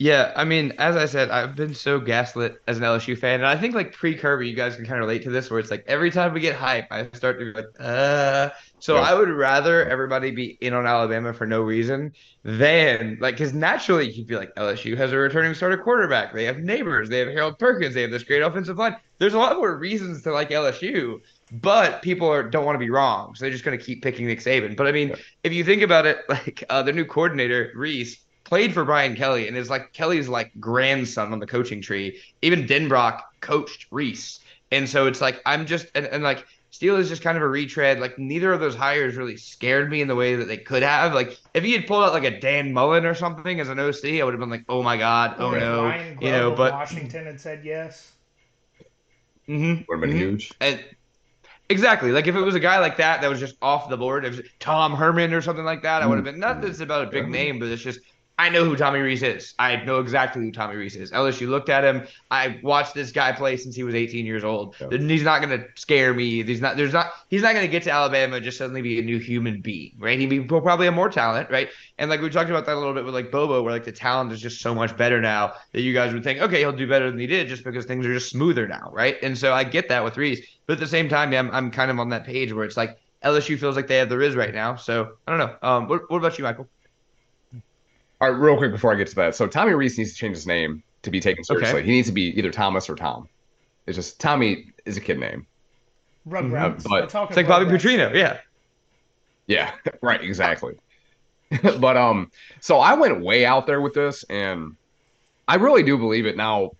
Yeah, I mean, as I said, I've been so gaslit as an LSU fan, and I think like pre Kirby, you guys can kind of relate to this, where it's like every time we get hype, I start to be like, uh. So yeah. I would rather everybody be in on Alabama for no reason than like, because naturally you'd be like, LSU has a returning starter quarterback, they have Nabers, they have Harold Perkins, they have this great offensive line. There's a lot more reasons to like LSU but people are, don't want to be wrong, so they're just going to keep picking Nick Saban. But I mean, yeah. if you think about it, like uh, the new coordinator Rees played for Brian Kelly and is like Kelly's like grandson on the coaching tree. Even Denbrock coached Rees, and so it's like I'm just and, and like Steele is just kind of a retread. Like neither of those hires really scared me in the way that they could have. Like if he had pulled out like a Dan Mullen or something as an OC, I would have been like, oh my god, oh no, you know. But Washington had said yes. Mm-hmm. Would have been mm-hmm. huge. And Exactly. Like if it was a guy like that that was just off the board, if it was Tom Herman or something like that, I would have been not that it's about a big name, but it's just I know who Tommy Rees is. I know exactly who Tommy Rees is. LSU looked at him. I watched this guy play since he was 18 years old. He's not going to scare me. He's not. There's not. He's not going to get to Alabama and just suddenly be a new human being, right? He'd be probably have more talent, right? And like we talked about that a little bit with like Bobo, where like the talent is just so much better now that you guys would think, okay, he'll do better than he did just because things are just smoother now, right? And so I get that with Rees, but at the same time, yeah, I'm, I'm kind of on that page where it's like LSU feels like they have the Riz right now. So I don't know. Um, what, what about you, Michael? All right, real quick before I get to that. So Tommy Rees needs to change his name to be taken seriously. Okay. He needs to be either Thomas or Tom. It's just Tommy is a kid name. Rugrats. Uh, but it's like Bobby Petrino, yeah. Yeah, right, exactly. but um, so I went way out there with this, and I really do believe it. Now,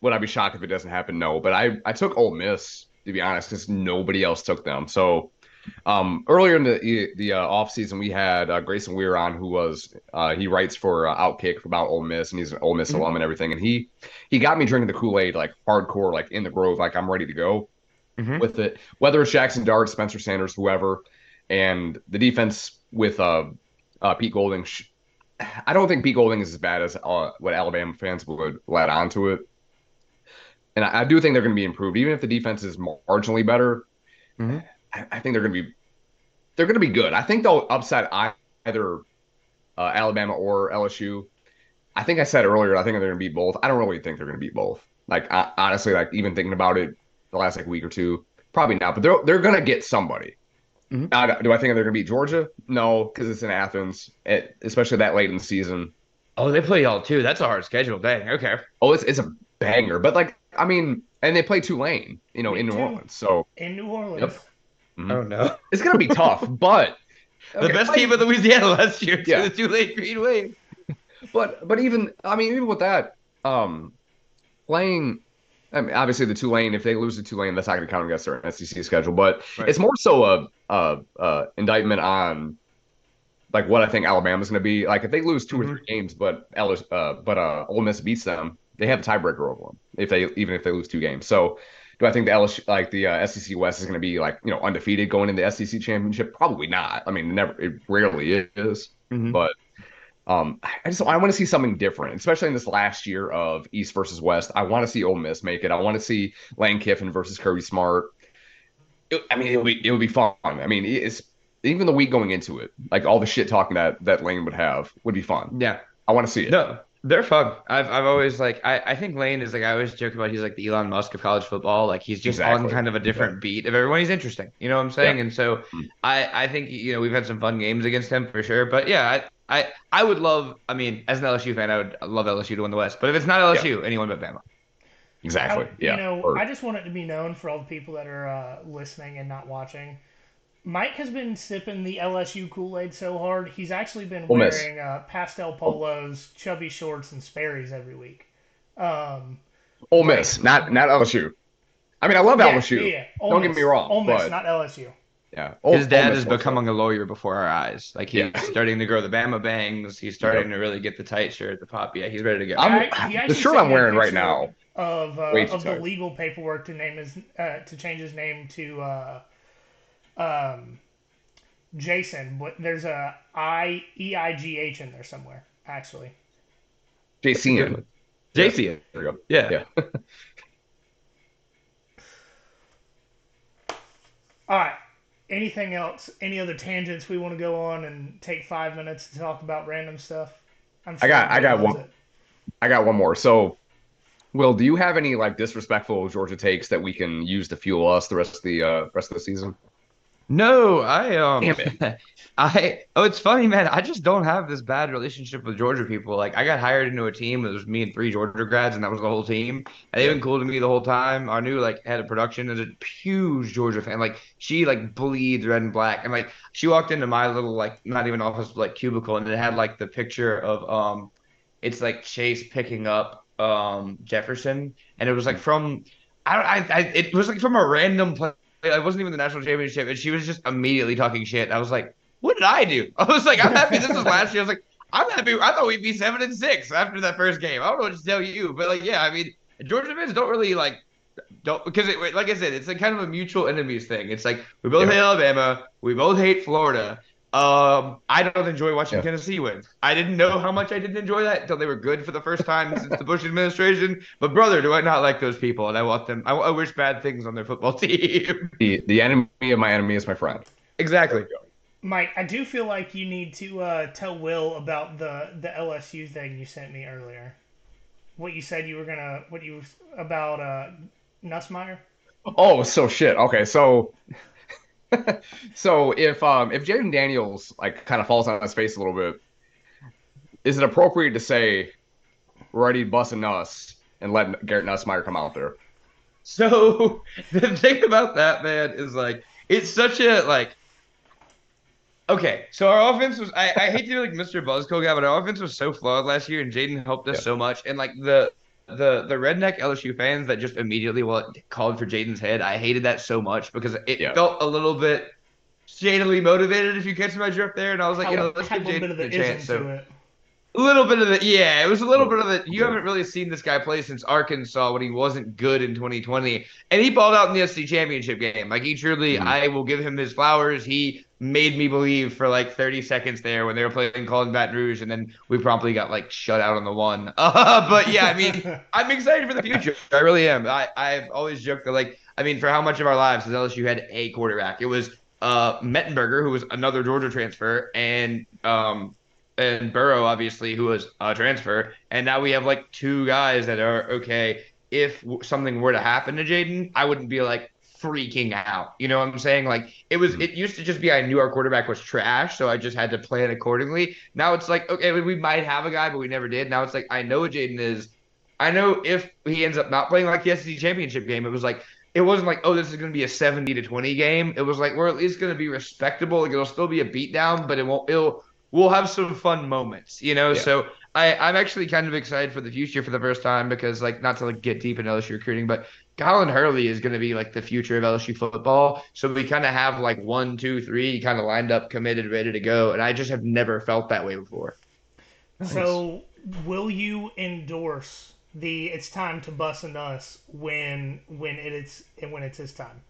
would I be shocked if it doesn't happen? No, but I I took Ole Miss to be honest, because nobody else took them. So um, earlier in the the uh, off season, we had uh, Grayson Weir on, who was uh, he writes for uh, Outkick about Ole Miss, and he's an Ole Miss mm-hmm. alum and everything. And he he got me drinking the Kool Aid like hardcore, like in the Grove, like I'm ready to go mm-hmm. with it. Whether it's Jackson Dart, Spencer Sanders, whoever, and the defense with uh, uh Pete Golding. Sh- I don't think Pete Golding is as bad as uh, what Alabama fans would let onto it. And I, I do think they're going to be improved, even if the defense is marginally better. Mm-hmm. I, I think they're going to be they're going to be good. I think they'll upset either uh, Alabama or LSU. I think I said earlier. I think they're going to beat both. I don't really think they're going to beat both. Like I, honestly, like even thinking about it the last like week or two, probably not. But they're they're going to get somebody. Mm-hmm. Uh, do I think they're going to beat Georgia? No, because it's in Athens, it, especially that late in the season. Oh, they play y'all too. That's a hard schedule. Dang. Okay. Oh, it's it's a banger. But like, I mean, and they play Tulane, you know, Me in New. Orleans. So in New Orleans. Yep. Mm-hmm. Oh no, it's gonna be tough. But okay, the best team in Louisiana last year, yeah. the Tulane Green Wave. But but even I mean even with that, um, playing. I mean, obviously the Tulane. If they lose to Tulane, that's not going to count against their SEC schedule. But right. it's more so a, a, a indictment on like what I think Alabama's going to be. Like if they lose 2 mm-hmm. or three games, but Ellis, uh, but uh, Ole Miss beats them, they have a tiebreaker over them. If they even if they lose two games, so do I think the LSU, like the uh, SEC West is going to be like you know undefeated going into the SEC championship? Probably not. I mean, never. It rarely is. Mm-hmm. But um, I just I want to see something different, especially in this last year of East versus West. I want to see Ole Miss make it. I want to see Lane Kiffin versus Kirby Smart. It, I mean, it'll be it'll be fun. I mean, it's even the week going into it, like all the shit talking that that Lane would have would be fun. Yeah, I want to see it. No, they're fun. I've I've always like I, I think Lane is like I always joke about he's like the Elon Musk of college football. Like he's just exactly. on kind of a different yeah. beat of everyone. He's interesting. You know what I'm saying? Yeah. And so mm-hmm. I I think you know we've had some fun games against him for sure. But yeah, I I, I would love. I mean, as an LSU fan, I would love LSU to win the West. But if it's not LSU, yeah. anyone but Bama. Exactly. I, yeah. You know, or, I just want it to be known for all the people that are uh, listening and not watching. Mike has been sipping the LSU Kool Aid so hard, he's actually been Ole wearing uh, pastel polos, chubby shorts, and Sperry's every week. Um, Ole Miss, not not LSU. I mean, I love yeah, LSU. Yeah, Don't Miss, get me wrong. Ole Miss, but, not LSU. Yeah, Ole, his dad is becoming a lawyer before our eyes. Like he's yeah. starting to grow the Bama bangs. He's starting yep. to really get the tight shirt, at the pop. Yeah, he's ready to go. I'm, the shirt I'm wearing right now of uh, of the legal paperwork to name his uh, to change his name to uh, um, Jason, but there's a I E I G H in there somewhere, actually. JC. JC. There we go. Yeah. yeah. All right. Anything else? Any other tangents we want to go on and take five minutes to talk about random stuff? Sure i got. I got one. It. I got one more. So, Will, do you have any like disrespectful Georgia takes that we can use to fuel us the rest of the uh, rest of the season? No, I um, I oh, it's funny, man. I just don't have this bad relationship with Georgia people. Like, I got hired into a team. It was me and three Georgia grads, and that was the whole team. And they've been cool to me the whole time. Our new like head of production is a huge Georgia fan. Like, she like bleeds red and black, and like she walked into my little like not even office like cubicle, and it had like the picture of um, it's like Chase picking up um Jefferson, and it was like from I don't I, I it was like from a random place it wasn't even the national championship, and she was just immediately talking shit. I was like, "What did I do?" I was like, "I'm happy this was last year." I was like, "I'm happy." I thought we'd be seven and six after that first game. I don't know what to tell you, but like, yeah, I mean, Georgia fans don't really like don't because it like I said, it's like kind of a mutual enemies thing. It's like we both yeah. hate Alabama, we both hate Florida, um, I don't enjoy watching yeah. Tennessee win. I didn't know how much I didn't enjoy that until they were good for the first time since the Bush administration. But brother, do I not like those people? And I want them. I, I wish bad things on their football team. The the enemy of my enemy is my friend. Exactly. Mike, I do feel like you need to uh, tell Will about the the LSU thing you sent me earlier. What you said you were gonna, what you about uh, Nussmeier? Oh, so shit. Okay, so so if um if Jayden Daniels like kind of falls on his face a little bit, is it appropriate to say we're busting us and let Garrett Nussmeier come out there? So the thing about that man is like it's such a like Okay, so our offense was I, I hate to be like Mr. Buzzkill guy, but our offense was so flawed last year and Jayden helped us yeah. so much. And like the the the redneck LSU fans that just immediately well called for Jayden's head. I hated that so much because it yeah. felt a little bit shadily motivated. If you catch my drift there, and I was like, you know, let's give Jayden a chance. So a little bit of the yeah, it was a little bit of the. You haven't really seen this guy play since Arkansas when he wasn't good in 2020, and he balled out in the SEC championship game. Like he truly, mm-hmm. I will give him his flowers. He made me believe for like 30 seconds there when they were playing Colin Baton Rouge, and then we promptly got like shut out on the one. Uh, but yeah, I mean, I'm excited for the future. I really am. I I've always joked that like, I mean, for how much of our lives has LSU had a quarterback? It was uh Mettenberger, who was another Georgia transfer, and um and Burrow, obviously, who was a transfer, and now we have like two guys that are okay. If something were to happen to Jayden, I wouldn't be like freaking out. You know what I'm saying? Like it was mm-hmm. it used to just be I knew our quarterback was trash, so I just had to plan accordingly. Now it's like, okay, we might have a guy, but we never did. Now it's like I know what Jayden is. I know if he ends up not playing like the SEC championship game, it was like it wasn't like, oh, this is going to be a 70 to 20 game. It was like we're at least going to be respectable. Like it'll still be a beatdown, but it won't. It'll we'll have some fun moments, you know. Yeah. So I I'm actually kind of excited for the future for the first time because like not to like get deep in LSU recruiting, but Colin Hurley is going to be like the future of LSU football. So we kind of have like one, two, three kind of lined up, committed, ready to go, and I just have never felt that way before. So will you endorse the "It's time to bust and us" when when it is when it's his time?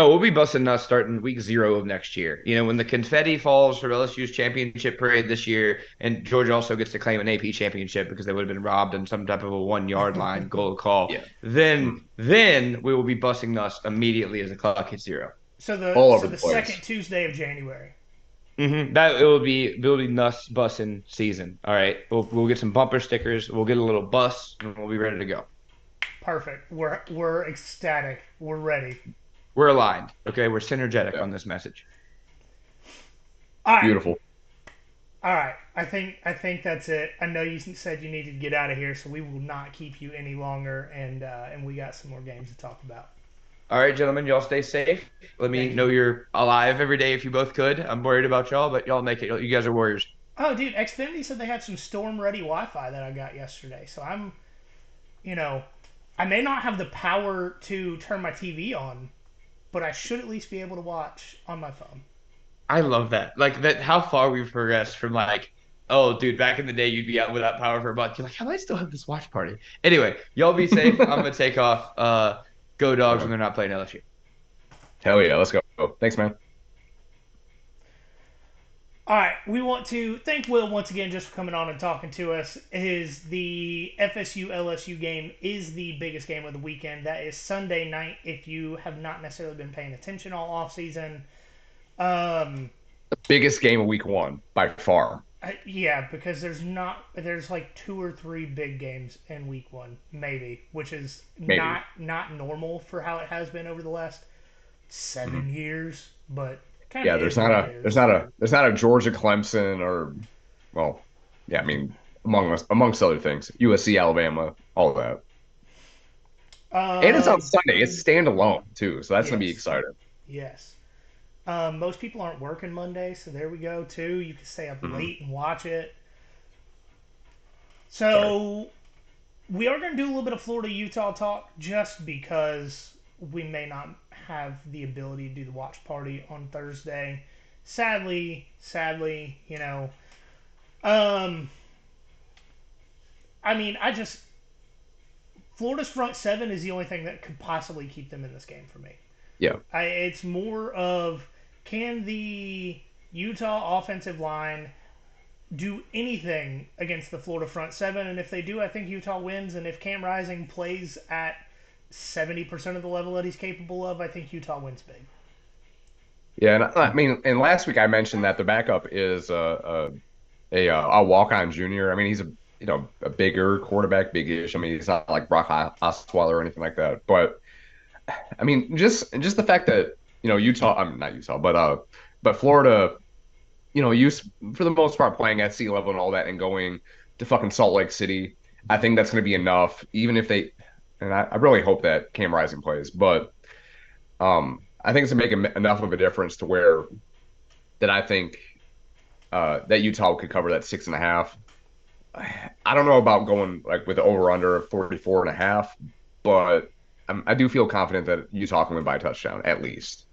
Oh, we'll be busting nuts starting week zero of next year. You know, when the confetti falls for LSU's championship parade this year, and Georgia also gets to claim an AP championship because they would have been robbed on some type of a one yard line goal call. Yeah. Then, then we will be busting nuts immediately as the clock hits zero. So the All so the, the second Tuesday of January. Mm-hmm. That it will be it will be nuts bussing season. All right, we'll we'll get some bumper stickers. We'll get a little bus, and we'll be ready to go. Perfect. We're we're ecstatic. We're ready. We're aligned. Okay, we're synergetic yeah. on this message. All right. Beautiful. All right, I think I think that's it. I know you said you needed to get out of here, so we will not keep you any longer, and uh, and we got some more games to talk about. All right, gentlemen, y'all stay safe. Let me know you're alive every day if you both could. I'm worried about y'all, but y'all make it. You guys are warriors. Oh, dude, Xfinity said they had some storm-ready Wi-Fi that I got yesterday, so I'm, you know, I may not have the power to turn my TV on but I should at least be able to watch on my phone. I love that. Like that how far we've progressed from like, oh dude, back in the day you'd be out without power for a month. You're like, how do I still have this watch party? Anyway, y'all be safe. I'm gonna take off. Uh go dogs when they're not playing LSU. Hell yeah, let's go. Thanks, man. All right, we want to thank Will once again just for coming on and talking to us. Is the FSU LSU game is the biggest game of the weekend. That is Sunday night. If you have not necessarily been paying attention all off season, um, the biggest game of week one by far. Uh, yeah, because there's not there's like two or three big games in week one, maybe, which is maybe. not not normal for how it has been over the last 7 mm-hmm. years, but yeah, there's not a there's not a there's not a Georgia Clemson or well, yeah, I mean among us amongst other things, USC Alabama, all that. Uh, and it's on Sunday. It's standalone too, so that's yes. gonna be exciting. Yes. Um, most people aren't working Monday, so there we go too. You can stay up mm-hmm. late and watch it. So Sorry. we are going to do a little bit of Florida Utah talk, just because we may not have the ability to do the watch party on Thursday. Sadly, sadly, you know, um, I mean, I just Florida's front seven is the only thing that could possibly keep them in this game for me. Yeah, I, it's more of can the Utah offensive line do anything against the Florida front seven, and if they do, I think Utah wins. And if Cam Rising plays at seventy percent of the level that he's capable of, I think Utah wins big. Yeah, and I mean, and last week I mentioned that the backup is a a, a, a walk on junior. I mean, he's a you know a bigger quarterback, bigish. I mean, he's not like Brock Osweiler or anything like that. But I mean, just just the fact that you know Utah, I'm mean, not Utah, but uh, but Florida, you know, used for the most part playing at sea level and all that, and going to fucking Salt Lake City. I think that's going to be enough, even if they and I, I really hope that Cam Rising plays. But um, I think it's going to make enough of a difference to where that I think uh, that Utah could cover that six and a half. I don't know about going like with over under of 44 and a half, but I'm, i do feel confident that Utah can win by a touchdown at least.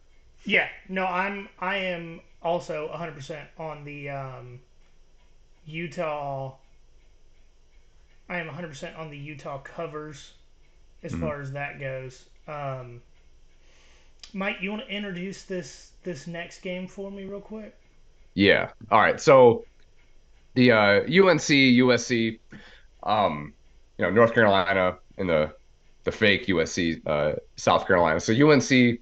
Yeah, no, I'm I am also 100% on the um, Utah. I am 100% on the Utah covers as mm-hmm. far as that goes. Um, Mike, you want to introduce this this next game for me real quick? Yeah. All right. So the uh, UNC USC, um, you know, North Carolina and the the fake USC uh, South Carolina. So UNC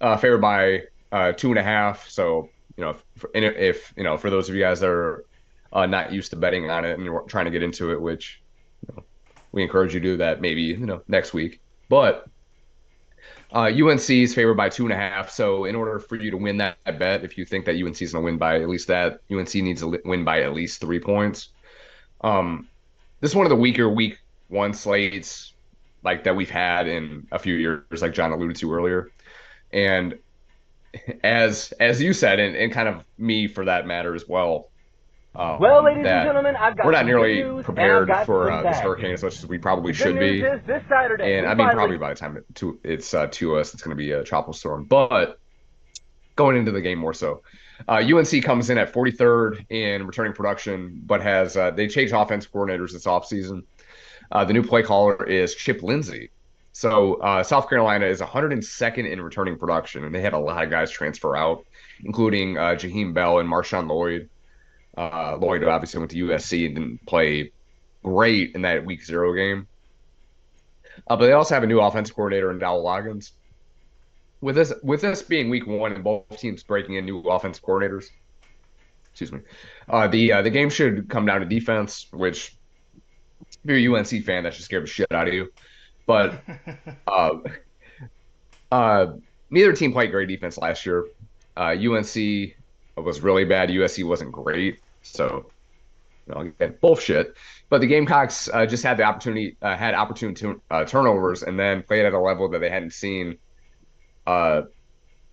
uh, favored by uh, two and a half. So you know, if, if you know, for those of you guys that are uh, not used to betting on it and you're trying to get into it, which you know, we encourage you to do that maybe you know next week. But Uh, UNC is favored by two and a half. So in order for you to win that bet, if you think that UNC is going to win by at least that, UNC needs to win by at least three points. Um, this is one of the weaker week one slates like that we've had in a few years, like John alluded to earlier. And as as you said, and, and kind of me for that matter as well. Um, well, ladies and gentlemen, I've got we're not nearly prepared for uh, this hurricane as much as we probably should be. this Saturday, and I mean, probably by the time it, to, it's uh, to us, it's going to be a tropical storm. But going into the game more so, uh, UNC comes in at 43rd in returning production, but has uh, they changed offense coordinators this offseason. Uh, the new play caller is Chip Lindsey. So uh, South Carolina is 102nd in returning production, and they had a lot of guys transfer out, including uh, Jaheim Bell and Marshawn Lloyd. Uh, Lloyd obviously went to USC and didn't play great in that Week Zero game. Uh, but they also have a new offense coordinator in Dowell Loggins. With this, with this being Week One and both teams breaking in new offense coordinators, excuse me, uh, the uh, the game should come down to defense, which if you're a UNC fan, that should scare the shit out of you. But uh, uh, neither team played great defense last year. Uh, UNC was really bad. USC wasn't great. So, you know, again, bullshit. But the Gamecocks uh, just had the opportunity, uh, had opportunity uh, turnovers, and then played at a level that they hadn't seen, uh,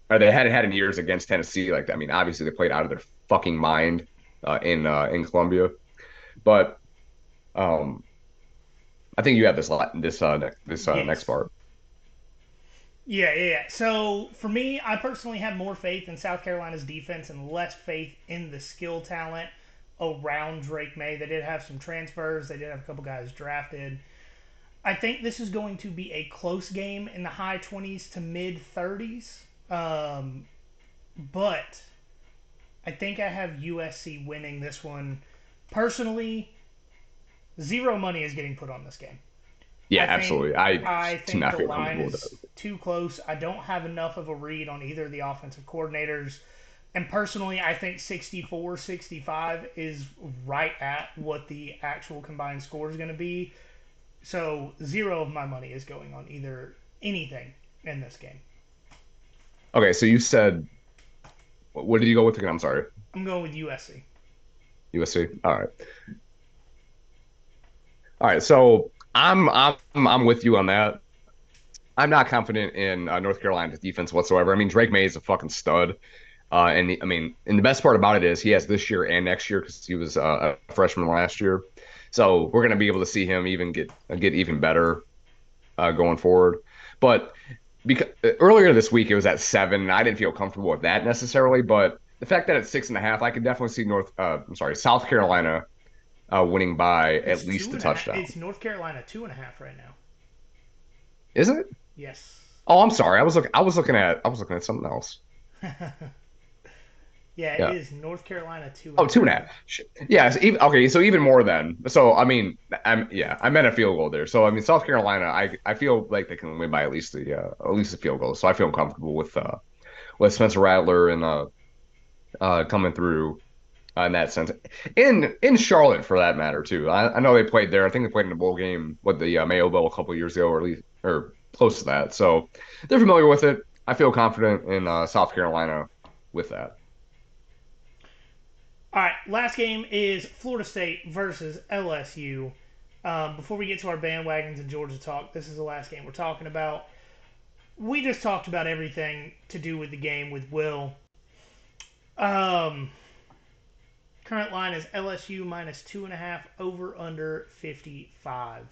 or they hadn't had in years against Tennessee. Like, I mean, obviously they played out of their fucking mind uh, in uh, in Columbia, but um, I think you have this lot, this uh, next, this uh, yes. next part. Yeah, yeah, yeah. So for me, I personally have more faith in South Carolina's defense and less faith in the skill talent around Drake Maye. They did have some transfers. They did have a couple guys drafted. I think this is going to be a close game in the high 20s to mid 30s. Um, but I think I have USC winning this one. Personally, zero money is getting put on this game. Yeah, I absolutely. I, I think the line is too close. I don't have enough of a read on either of the offensive coordinators. And personally, I think 64 65 is right at what the actual combined score is going to be. So, zero of my money is going on either anything in this game. Okay, so you said, what did you go with again? I'm sorry. I'm going with USC. USC? All right. All right, so I'm I'm I'm with you on that. I'm not confident in uh, North Carolina's defense whatsoever. I mean, Drake Maye is a fucking stud, uh, and the, I mean, and the best part about it is he has this year and next year because he was uh, a freshman last year. So we're gonna be able to see him even get get even better uh, going forward. But because earlier this week it was at seven, and I didn't feel comfortable with that necessarily. But the fact that it's six and a half, I could definitely see North. Uh, I'm sorry, South Carolina uh, winning by it's at least a touchdown. A, it's North Carolina two and a half right now. Is it? Yes. Oh, I'm sorry. I was looking. I was looking at. I was looking at something else. yeah, it yeah. is North Carolina two. Oh, two and a half. Yeah. So even, okay. So even more then. So I mean, I'm yeah. I meant a field goal there. So I mean, South Carolina. I I feel like they can win by at least the uh, at least a field goal. So I feel comfortable with uh with Spencer Rattler and uh uh coming through in that sense. In in Charlotte, for that matter, too. I, I, know they played there. I think they played in a bowl game with the uh, Mayo Bowl a couple years ago, or at least or close to that. So they're familiar with it. I feel confident in uh, South Carolina with that. All right, last game is Florida State versus LSU. Um, before we get to our bandwagons and Georgia talk, this is the last game we're talking about. We just talked about everything to do with the game with Will. Um, Current line is LSU minus two and a half over under 55.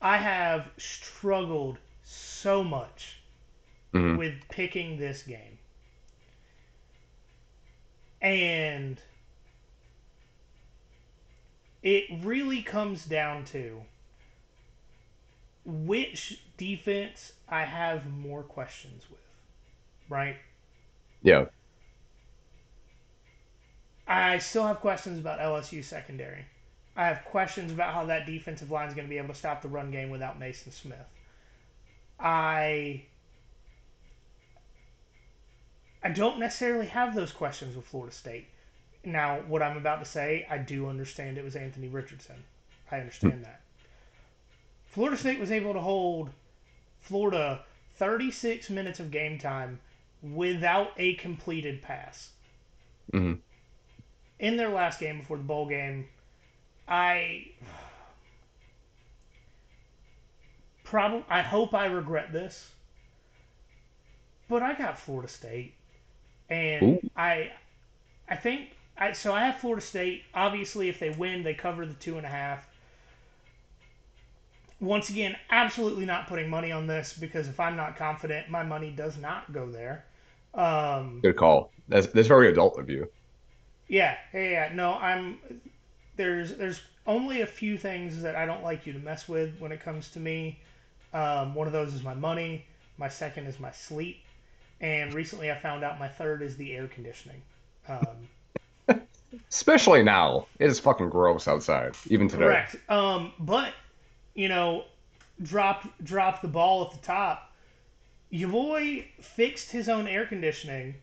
I have struggled so much mm-hmm. with picking this game. And it really comes down to which defense I have more questions with, right? Yeah. I still have questions about LSU secondary. I have questions about how that defensive line is going to be able to stop the run game without Maason Smith. I I don't necessarily have those questions with Florida State. Now, what I'm about to say, I do understand it was Anthony Richardson. I understand hmm. that. Florida State was able to hold Florida 36 minutes of game time without a completed pass. Mhm. In their last game before the bowl game, I probably I hope I regret this, but I got Florida State, and Ooh. I I think I so I have Florida State. Obviously, if they win, they cover the two and a half. Once again, absolutely not putting money on this because if I'm not confident, my money does not go there. Um, Good call. That's that's very adult of you. yeah, yeah, yeah. No, I'm. There's there's only a few things that I don't like you to mess with when it comes to me. Um, one of those is my money. My second is my sleep, and recently I found out my third is the air conditioning. Um, Especially now. It is fucking gross outside, even today. correct. Um, but you know, drop drop the ball at the top. Your boy fixed his own air conditioning,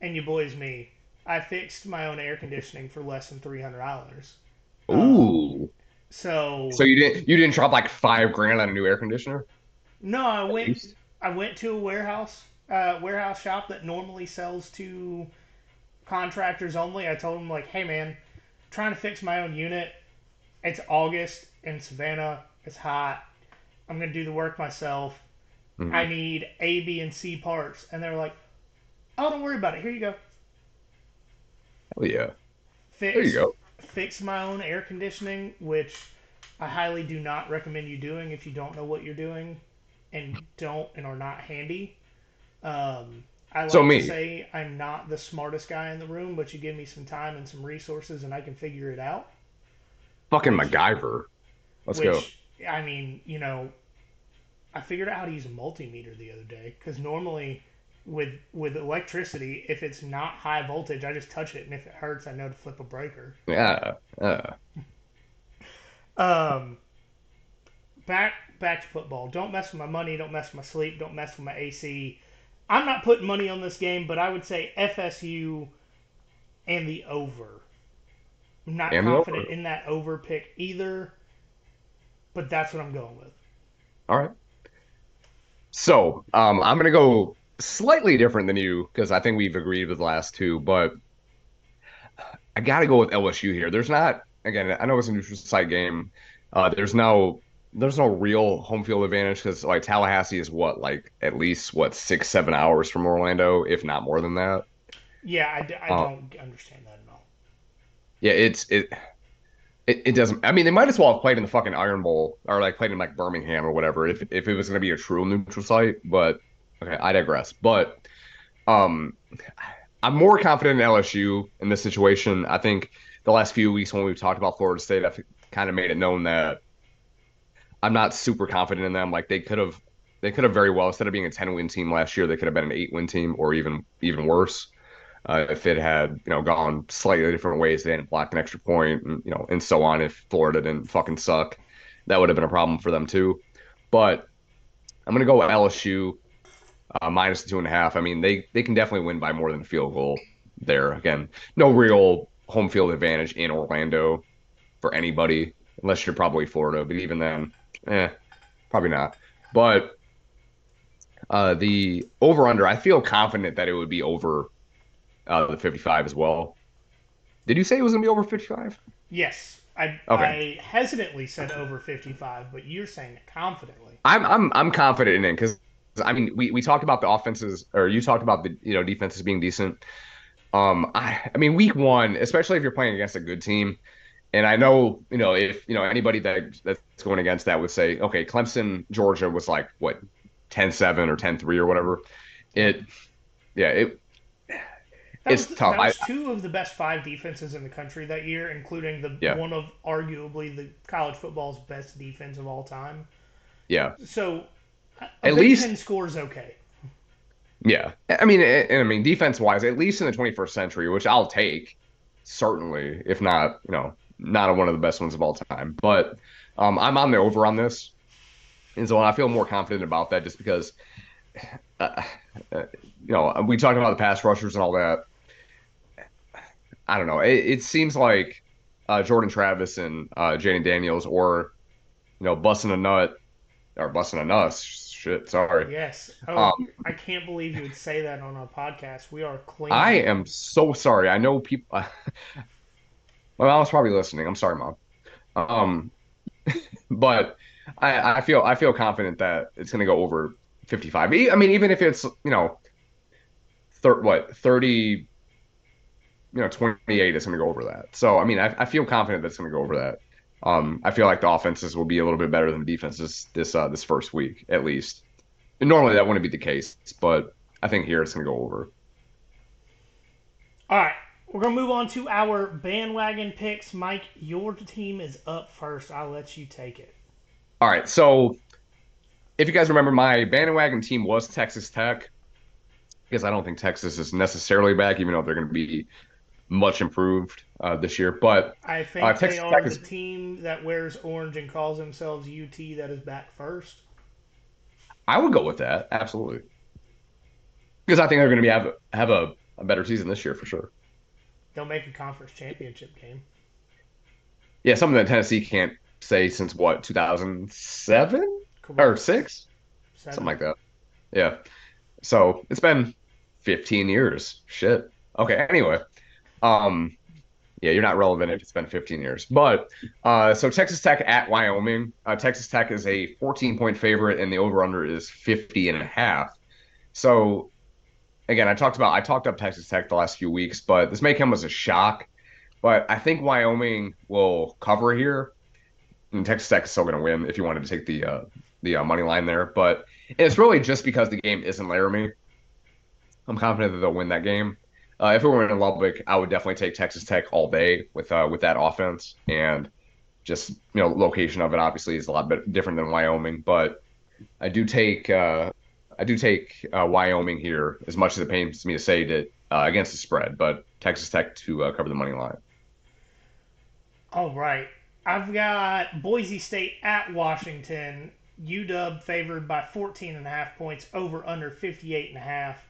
and your boy's me. I fixed my own air conditioning for less than three hundred dollars. Ooh. So, So you didn't you didn't drop like five grand on a new air conditioner? no, I At went least? I went to a warehouse uh, warehouse shop that normally sells to contractors only. I told them like, hey man, trying to fix my own unit. It's August in Savannah. It's hot. I'm gonna do the work myself. Mhm. I need A, B, and C parts, and they're like, oh, don't worry about it. Here you go. Hell yeah. Fix, There you go. Fix my own air conditioning, which I highly do not recommend you doing if you don't know what you're doing and don't and are not handy. Um, I like So me. to say I'm not the smartest guy in the room, but you give me some time and some resources, and I can figure it out. Fucking MacGyver. Let's which, go. I mean, you know, I figured out how to use a multimeter the other day because normally with with electricity, if it's not high voltage, I just touch it, and if it hurts, I know to flip a breaker. Yeah. Yeah. Um, back back to football. Don't mess with my money. Don't mess with my sleep. Don't mess with my AC. I'm not putting money on this game, but I would say FSU and the over. I'm not And confident over. in that over pick either, but that's what I'm going with. All right. So, um, I'm gonna go slightly different than you because I think we've agreed with the last two, but I gotta go with LSU here. There's not again. I know it's a neutral site game. Uh, there's no there's no real home field advantage because like Tallahassee is what like at least what six seven hours from Orlando, if not more than that. Yeah, I, d- I Oh. don't understand that at all. Yeah, it's it, it it doesn't. I mean, they might as well have played in the fucking Iron Bowl or like played in like Birmingham or whatever if if it was going to be a true neutral site. But okay, I digress. But um, I'm more confident in LSU in this situation. I think the last few weeks when we've talked about Florida State, I've kind of made it known that I'm not super confident in them. Like they could have they could have very well instead of being a 10 win team last year, they could have been an eight win team or even even worse uh, if it had you know gone slightly different ways. They didn't block an extra point, and you know, and so on. If Florida didn't fucking suck, that would have been a problem for them too. But I'm gonna go with LSU uh, minus two and a half. I mean, they they can definitely win by more than a field goal there. Again, no real home field advantage in Orlando for anybody unless you're probably Florida. But even then, eh, probably not. But uh, the over under, I feel confident that it would be over uh, the 55 as well. Did you say it was gonna be over 55? Yes, I Okay. I hesitantly said over 55, but you're saying it confidently. I'm I'm I'm confident in it because I mean we, we talked about the offenses or you talked about the you know defenses being decent. Um, I I mean week one, especially if you're playing against a good team, and I know you know if you know anybody that that's going against that would say okay Clemson Georgia was like what 10-7 or 10-3 or whatever. It yeah it That It's was, tough. That was two of the best five defenses in the country that year, including the Yeah. one of arguably the college football's best defense of all time. yeah So, At least- Ten score is okay. Yeah, I mean, and I mean, defense wise, at least in the 21st century, which I'll take, certainly, if not, you know, not one of the best ones of all time. But um, I'm on the over on this, and so I feel more confident about that just because, uh, uh, you know, we talked about the pass rushers and all that. I don't know. It, it seems like uh, Jordan Travis and uh, Jayden Daniels, or you know, busting a nut or busting a us. Shit, sorry. Yes. Oh, Um, I can't believe you would say that on a podcast. We are clean. I am so sorry. I know people. my mom's probably listening. I'm sorry, mom. Um, but I, I feel I feel confident that it's going to go over 55. I mean, even if it's you know, thir- what 30, you know, 28 is going to go over that. So I mean, I, I feel confident that's going to go over that. Um, I feel like the offenses will be a little bit better than the defenses this uh, this first week at least. And normally that wouldn't be the case, but I think here it's going to go over. All right. We're going to move on to our bandwagon picks. Mike, your team is up first. I'll let you take it. All right, so if you guys remember, my bandwagon team was Texas Tech because I don't think Texas is necessarily back, even though they're going to be much improved uh, this year. But I think Uh, they Texas are Tech the team that wears orange and calls themselves UT that is back first. I would go with that absolutely because I think they're going to be have have a, a better season this year for sure. They'll make a conference championship game. Yeah, something that Tennessee can't say since what 2007 Correct. or six, Seven. something like that. Yeah, so it's been 15 years. Shit. Okay. Anyway, um, yeah, you're not relevant if it's been 15 years. But uh, so Texas Tech at Wyoming. Uh, Texas Tech is a 14 point favorite, and the over under is 50 and a half. So again, I talked about I talked up Texas Tech the last few weeks, but this may come as a shock. But I think Wyoming will cover here, and Texas Tech is still going to win if you wanted to take the uh, the uh, money line there. But it's really just because the game isn't Laramie. I'm confident that they'll win that game. Uh, if it were in Lubbock, I would definitely take Texas Tech all day with uh, with that offense and just you know location of it obviously is a lot bit different than Wyoming, but I do take uh, I do take uh, Wyoming here as much as it pains me to say that uh, against the spread, but Texas Tech to uh, cover the money line. All right. I've got Boise State at Washington. UW favored by 14 and a half points over under 58 and a half.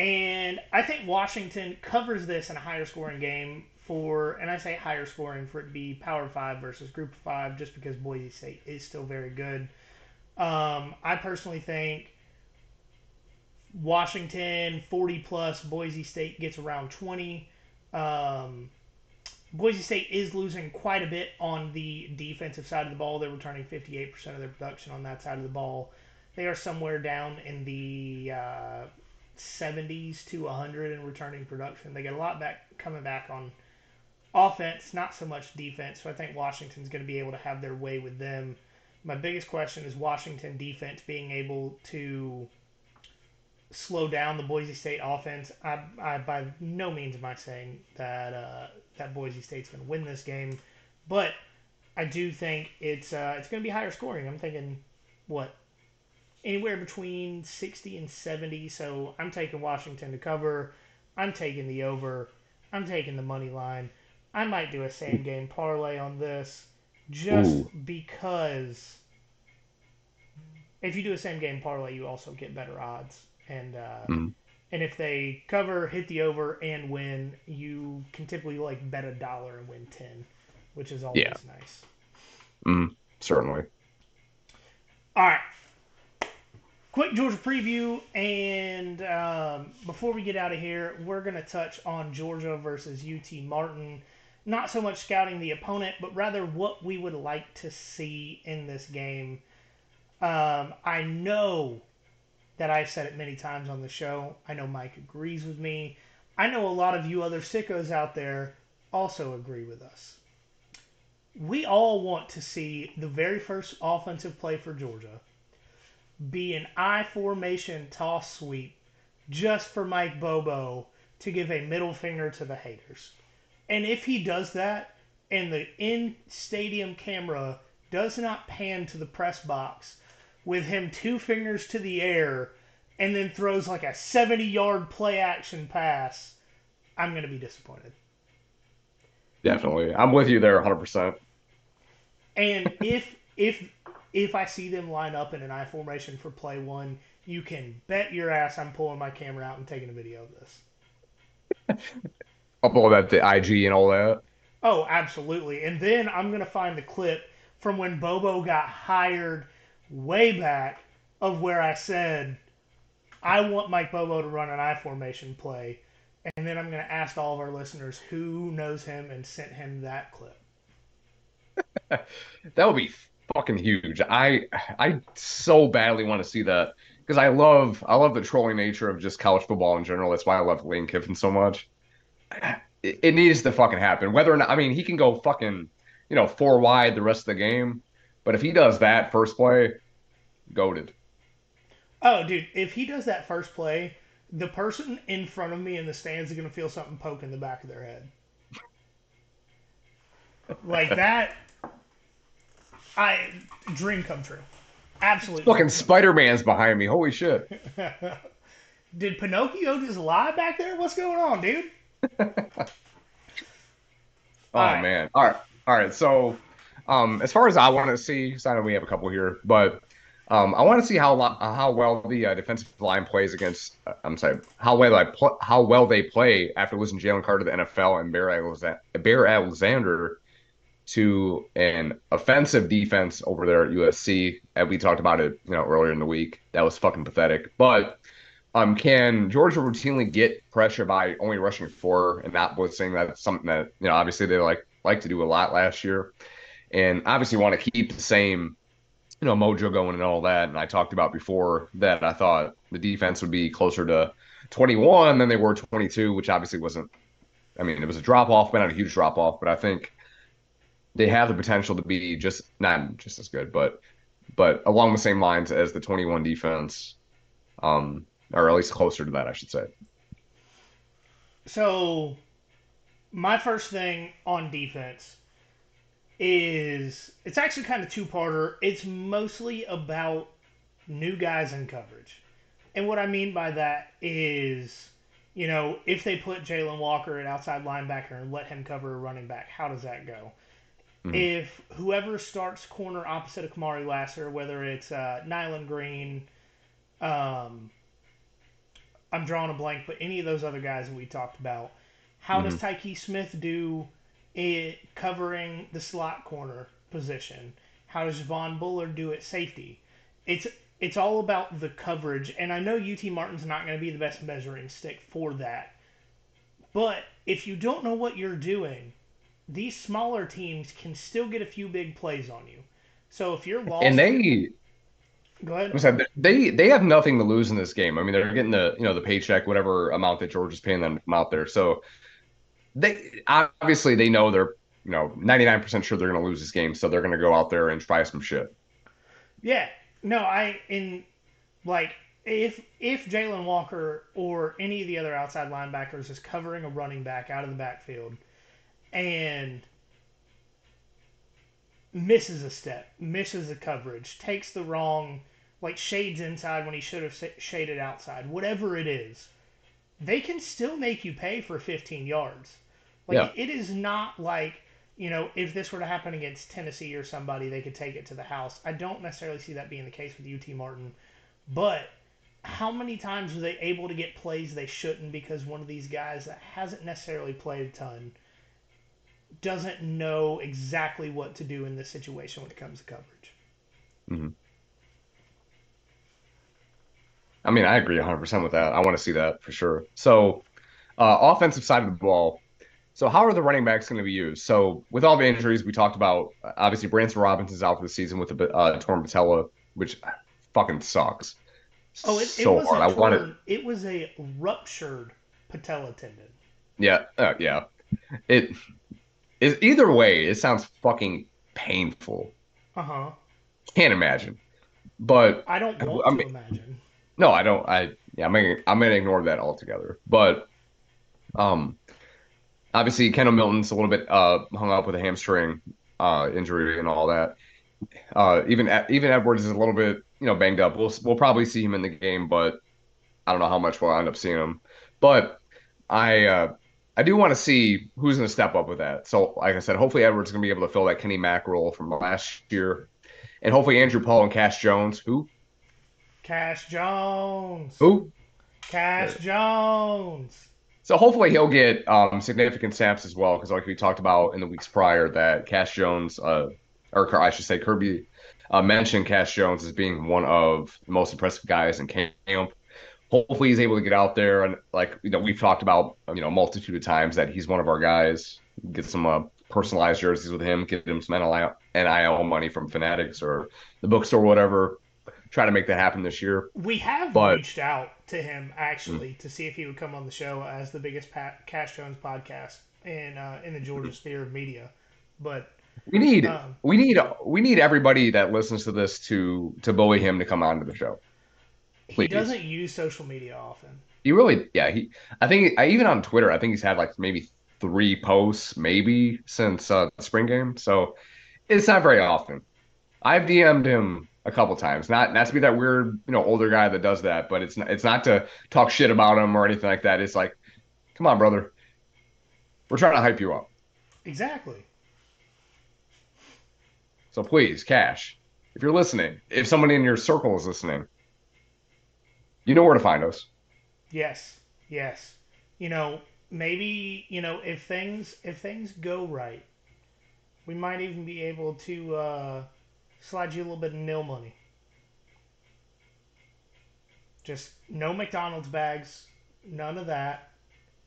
And I think Washington covers this in a higher scoring game for, and I say higher scoring for it to be Power 5 versus Group 5 just because Boise State is still very good. Um, I personally think Washington 40 plus, Boise State gets around 20. Um, Boise State is losing quite a bit on the defensive side of the ball. They're returning 58% of their production on that side of the ball. They are somewhere down in the uh, 70s to 100 in returning production. They get a lot back coming back on offense, not so much defense. So I think Washington's going to be able to have their way with them. My biggest question is Washington defense being able to slow down the Boise State offense. I, I by no means am I saying that uh, that Boise State's going to win this game, but I do think it's uh, it's going to be higher scoring. I'm thinking what anywhere between 60 and 70. So I'm taking Washington to cover. I'm taking the over. I'm taking the money line. I might do a same game parlay on this just Ooh. because if you do a same game parlay, you also get better odds. And uh, Mhm. and if they cover, hit the over, and win, you can typically like bet a dollar and win ten, which is always Yeah. nice. Mm, certainly. All right. Quick Georgia preview, and um, before we get out of here, we're going to touch on Georgia versus UT Martin. Not so much scouting the opponent, but rather what we would like to see in this game. Um, I know that I've said it many times on the show. I know Mike agrees with me. I know a lot of you other sickos out there also agree with us. We all want to see the very first offensive play for Georgia be an I formation toss sweep just for Mike Bobo to give a middle finger to the haters. And if he does that and the in stadium camera does not pan to the press box with him two fingers to the air and then throws like a 70 yard play action pass, I'm going to be disappointed. Definitely. I'm with you there 100%. And if if if I see them line up in an I formation for play one, you can bet your ass I'm pulling my camera out and taking a video of this. Upload that to IG and all that. Oh, absolutely. And then I'm gonna find the clip from when Bobo got hired way back of where I said I want Mike Bobo to run an I formation play, and then I'm going to ask all of our listeners who knows him and sent him that clip. that would be fucking huge. I I so badly want to see that because I love I love the trolling nature of just college football in general. That's why I love Lane Kiffin so much. It, it needs to fucking happen. Whether or not I mean he can go fucking you know four wide the rest of the game, but if he does that first play, goaded. Oh, dude, if he does that first play, the person in front of me in the stands is gonna feel something poke in the back of their head. like that I dream come true. Absolutely. Fucking Spider Man's behind me. Holy shit. Did Pinocchio just lie back there? What's going on, dude? oh right. man. All right. All right. So, um, as far as I want to see, so I know we have a couple here, but um, I want to see how how well the uh, defensive line plays against. Uh, I'm sorry, how well I pl- how well they play after losing Jalen Carter to the NFL and Bear, Bear Alexander to an offensive defense over there at USC. And we talked about it, you know, earlier in the week. That was fucking pathetic. But um, can Georgia routinely get pressure by only rushing four and not blitzing? That's something that you know, obviously they like like to do a lot last year, and obviously want to keep the same, you know, mojo going and all that. And I talked about before that I thought the defense would be closer to 21 than they were 22, which obviously wasn't. I mean, it was a drop off, but not a huge drop off. But I think they have the potential to be just not just as good, but but along the same lines as the 21 defense, um, or at least closer to that, I should say. So, my first thing on defense is it's actually kind of two parter. It's mostly about new guys in coverage. And what I mean by that is, you know, if they put Jalen Walker at outside linebacker and let him cover a running back, how does that go? Mm-hmm. If whoever starts corner opposite of Kamari Lassiter, whether it's uh, Nyland Green, um, I'm drawing a blank, but any of those other guys that we talked about, how mm-hmm. does Tykee Smith do it covering the slot corner position? How does Von Bullard do at safety? It's it's all about the coverage, and I know UT Martin's not going to be the best measuring stick for that. But if you don't know what you're doing, these smaller teams can still get a few big plays on you. So if you're lost, and they go ahead. Sorry, they they have nothing to lose in this game. I mean, they're getting the you know the paycheck, whatever amount that George is paying them out there. So they obviously they know they're you know 99% sure they're going to lose this game, so they're going to go out there and try some shit. Yeah, no, I in like if if Jalen Walker or any of the other outside linebackers is covering a running back out of the backfield and misses a step, misses a coverage, takes the wrong, like shades inside when he should have shaded outside, whatever it is, they can still make you pay for 15 yards. Like yeah. it is not like you know if this were to happen against Tennessee or somebody, they could take it to the house. I don't necessarily see that being the case with UT Martin, but how many times were they able to get plays they shouldn't because one of these guys that hasn't necessarily played a ton doesn't know exactly what to do in this situation when it comes to coverage. Mm-hmm. I mean, I agree 100% with that. I want to see that for sure. So, uh, offensive side of the ball. So, how are the running backs going to be used? So, with all the injuries we talked about, obviously Branson Robinson's out for the season with a uh, torn patella, which fucking sucks. Oh, it, so it was hard. A torn, I wanted... It was a ruptured patella tendon. Yeah, uh, yeah. It is either way, it sounds fucking painful. Uh huh. Can't imagine. But I don't want I mean, to imagine. No, I don't. I yeah, I'm gonna I'm gonna ignore that altogether. But um, obviously Kendall Milton's a little bit uh hung up with a hamstring uh injury and all that. Uh, even even Edwards is a little bit you know banged up. We'll we'll probably see him in the game, but I don't know how much we'll end up seeing him. But I uh, I do want to see who's going to step up with that. So, like I said, hopefully Edwards is going to be able to fill that Kenny Mack role from last year, and hopefully Andrew Paul and Cash Jones. Who? Cash Jones. Who? Cash Jones. So hopefully he'll get um, significant snaps as well, because like we talked about in the weeks prior, that Cash Jones, uh, or I should say Kirby uh, mentioned Cash Jones as being one of the most impressive guys in camp. Hopefully, he's able to get out there and like you know we've talked about you know a multitude of times that he's one of our guys. Get some uh, personalized jerseys with him, get him some NIL, NIL money from Fanatics or the bookstore, or whatever. Try to make that happen this year. We have but, reached out to him actually mm-hmm. to see if he would come on the show as the biggest Pat, Cash Jones podcast in uh, in the Georgia sphere of media. But we need um, we need we need everybody that listens to this to to bully him to come onto the show. Please. He doesn't use social media often. He really, yeah. He, I think, I even on Twitter, I think he's had like maybe three posts, maybe since uh, spring game. So it's not very often. I've DM'd him a couple times. Not not to be that weird, you know, older guy that does that, but it's not, it's not to talk shit about him or anything like that. It's like, come on, brother, we're trying to hype you up. Exactly. So please, Cash, if you're listening, if someone in your circle is listening, you know where to find us. Yes, yes. You know, maybe you know if things if things go right, we might even be able to uh, slide you a little bit of nil money. Just no McDonald's bags, none of that.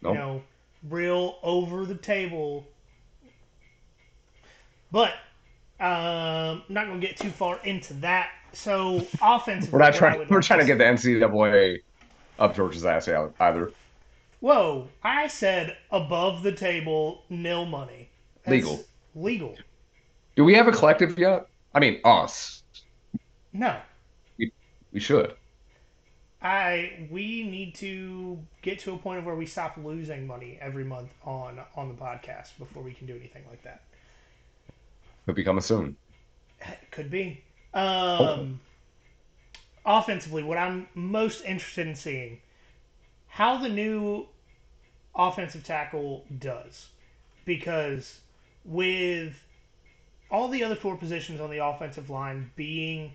Nope. You know, real over the table. But um, I'm not going to get too far into that. So offensive. we're not trying. We're trying to get the NCAA up Georgia's ass either. Whoa! I said above the table, nil money. That's legal. Legal. Do we have a collective yet? I mean, us. No. We, we should. I we need to get to a point of where we stop losing money every month on on the podcast before we can do anything like that. Could be coming soon. Could be. Um, offensively, what I'm most interested in seeing how the new offensive tackle does, because with all the other four positions on the offensive line being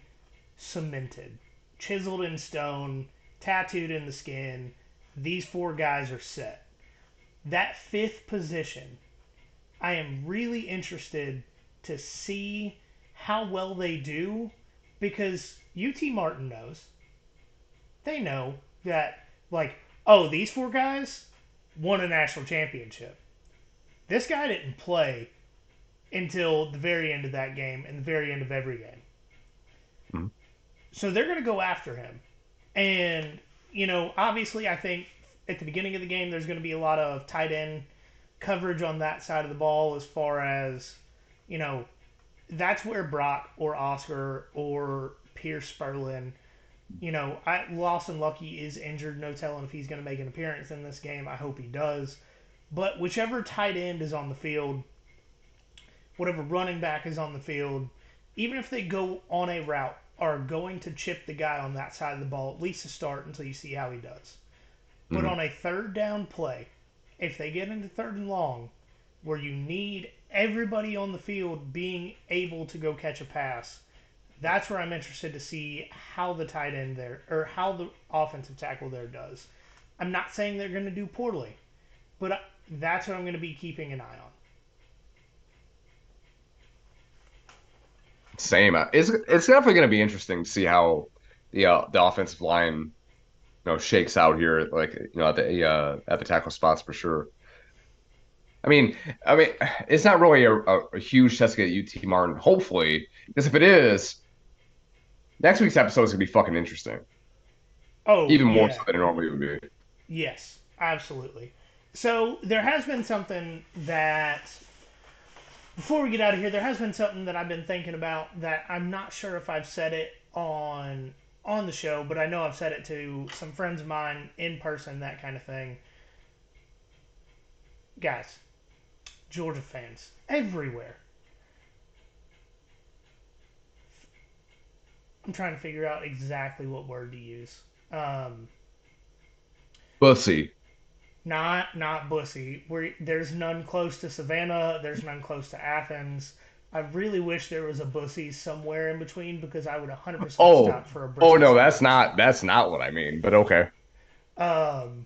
cemented, chiseled in stone, tattooed in the skin, these four guys are set. That fifth position, I am really interested to see how well they do because UT Martin knows. They know that, like, oh, these four guys won a national championship. This guy didn't play until the very end of that game and the very end of every game. Mm-hmm. So they're going to go after him. And, you know, obviously, I think at the beginning of the game, there's going to be a lot of tight end coverage on that side of the ball as far as, you know, that's where Brock or Oscar or Pearce Spurlin, you know, I, Lawson Luckie is injured. No telling if he's going to make an appearance in this game. I hope he does. But whichever tight end is on the field, whatever running back is on the field, even if they go on a route, are going to chip the guy on that side of the ball at least to start until you see how he does. Mm-hmm. But on a third down play, if they get into third and long, where you need everybody on the field being able to go catch a pass, that's where I'm interested to see how the tight end there or how the offensive tackle there does. I'm not saying they're going to do poorly, but that's what I'm going to be keeping an eye on. Same. Uh, it's it's definitely going to be interesting to see how the uh, the offensive line, you know, shakes out here. Like you know, at the uh, at the tackle spots for sure. I mean, I mean, it's not really a, a, a huge test to get UT Martin. Hopefully, because if it is, next week's episode is gonna be fucking interesting. Oh, even more yeah. so than it normally would be. Yes, absolutely. So there has been something that before we get out of here, there has been something that I've been thinking about that I'm not sure if I've said it on on the show, but I know I've said it to some friends of mine in person, that kind of thing. Guys, Georgia fans everywhere. I'm trying to figure out exactly what word to use. Um, bussy. Not not bussy. Where there's none close to Savannah. There's none close to Athens. I really wish there was a bussy somewhere in between because I would 100% oh, stop for a. Bussy. Oh no, that's not that's not what I mean. But okay. Um.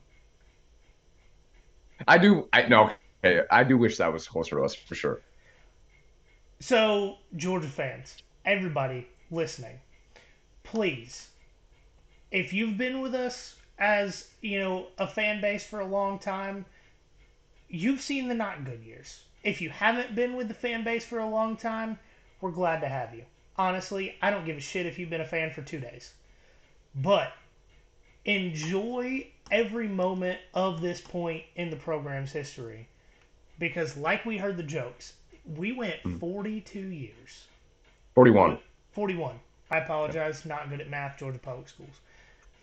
I do. I no. Hey, I do wish that was closer to us for sure. So, Georgia fans, everybody, listening, please, if you've been with us as you know a fan base for a long time, you've seen the not good years. If you haven't been with the fan base for a long time, we're glad to have you. Honestly, I don't give a shit if you've been a fan for two days. But enjoy every moment of this point in the program's history because, like we heard the jokes, we went hmm. 42 years. 41. 41. I apologize, not good at math, Georgia Public Schools.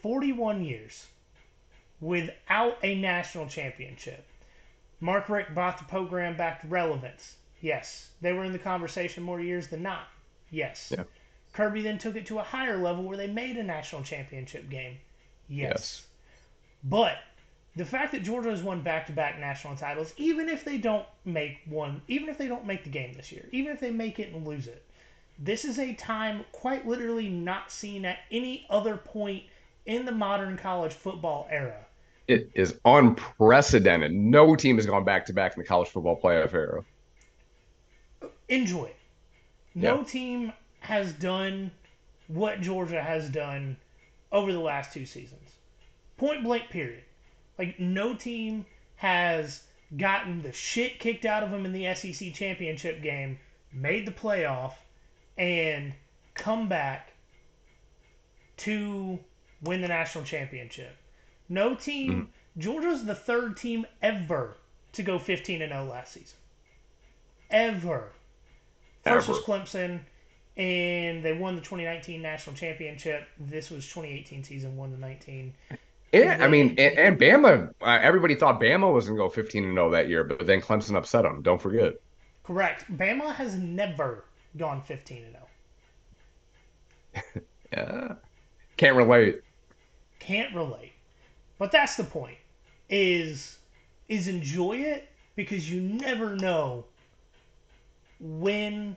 41 years without a national championship. Mark Richt brought the program back to relevance. Yes. They were in the conversation more years than not. Yes. Yeah. Kirby then took it to a higher level where they made a national championship game. Yes. Yes. But the fact that Georgia has won back-to-back national titles, even if they don't make one, even if they don't make the game this year, even if they make it and lose it, this is a time quite literally not seen at any other point in the modern college football era. It is unprecedented. No team has gone back to back in the college football playoff era. Enjoy it. No Yeah. team has done what Georgia has done over the last two seasons. Point blank, period. Like, no team has gotten the shit kicked out of them in the SEC championship game, made the playoff, and come back to win the national championship. No team, mm-hmm. Georgia's the third team ever to go 15 and 0 last season. Ever. First was Clemson, and they won the 2019 national championship. This was 2018 season, won the 19. Yeah, I mean, and, and Bama. Uh, everybody thought Bama was gonna go 15 and 0 that year, but then Clemson upset them. Don't forget. Correct. Bama has never gone 15 and 0. Yeah, can't relate. Can't relate. But that's the point. Is is enjoy it because you never know when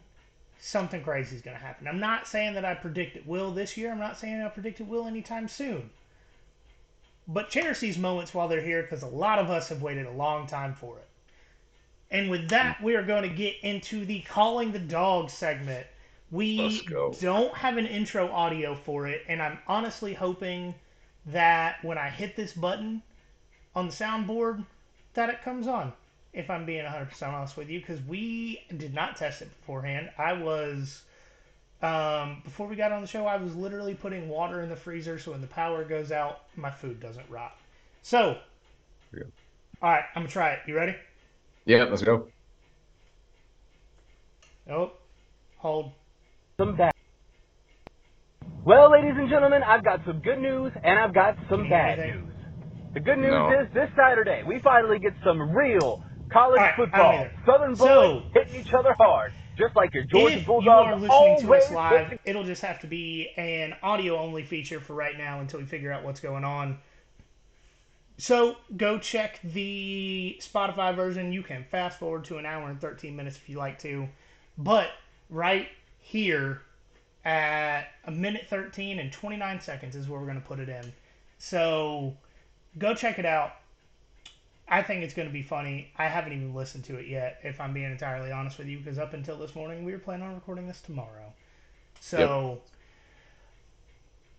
something crazy is going to happen. I'm not saying that I predict it will this year. I'm not saying I predict it will anytime soon. But cherish these moments while they're here because a lot of us have waited a long time for it. And with that, we are going to get into the calling the dog segment. We don't have an intro audio for it, and I'm honestly hoping that when I hit this button on the soundboard, that it comes on. If I'm being 100% honest with you, because we did not test it beforehand. I was, um, before we got on the show, I was literally putting water in the freezer so when the power goes out, my food doesn't rot. So, all right, I'm gonna try it. You ready? Yeah, let's go. Oh, hold. Some bad. Well, ladies and gentlemen, I've got some good news and I've got some bad news. The good news No. is this Saturday we finally get some real college All right, football. either. Southern So- boys hitting each other hard, just like your Georgia if Bulldogs you are listening to us live, it'll just have to be an audio only feature for right now until we figure out what's going on. So go check the Spotify version. You can fast forward to an hour and 13 minutes if you like to. But right here at a minute 13 and 29 seconds is where we're going to put it in. So go check it out. I think it's going to be funny. I haven't even listened to it yet, if I'm being entirely honest with you, because up until this morning, we were planning on recording this tomorrow. So,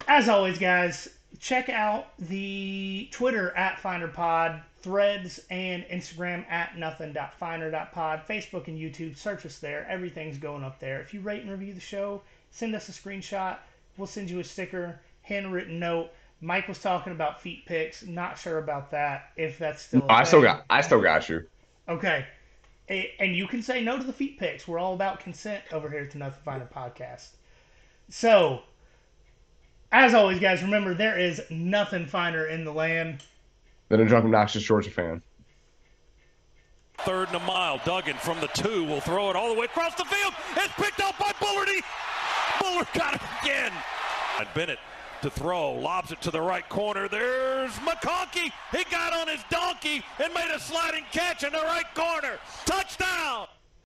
as always, guys, check out the Twitter at FinerPod, Threads, and Instagram at nothing.finer.pod, Facebook and YouTube. Search us there. Everything's going up there. If you rate and review the show, send us a screenshot. We'll send you a sticker, handwritten note. Mike was talking about feet pics. Not sure about that. If that's still. a I still got. I still got you. Okay. And you can say no to the feet pics. We're all about consent over here at the Nothing Finer podcast. So, as always, guys, remember there is nothing finer in the land. than a drunk, obnoxious Georgia fan. Third and a mile. Duggan from the two will throw it all the way across the field. It's picked up by Bullardy. Bullard got it again. And Bennett to throw, lobs it to the right corner. There's McConkey. He got on his donkey and made a sliding catch in the right corner. Touchdown.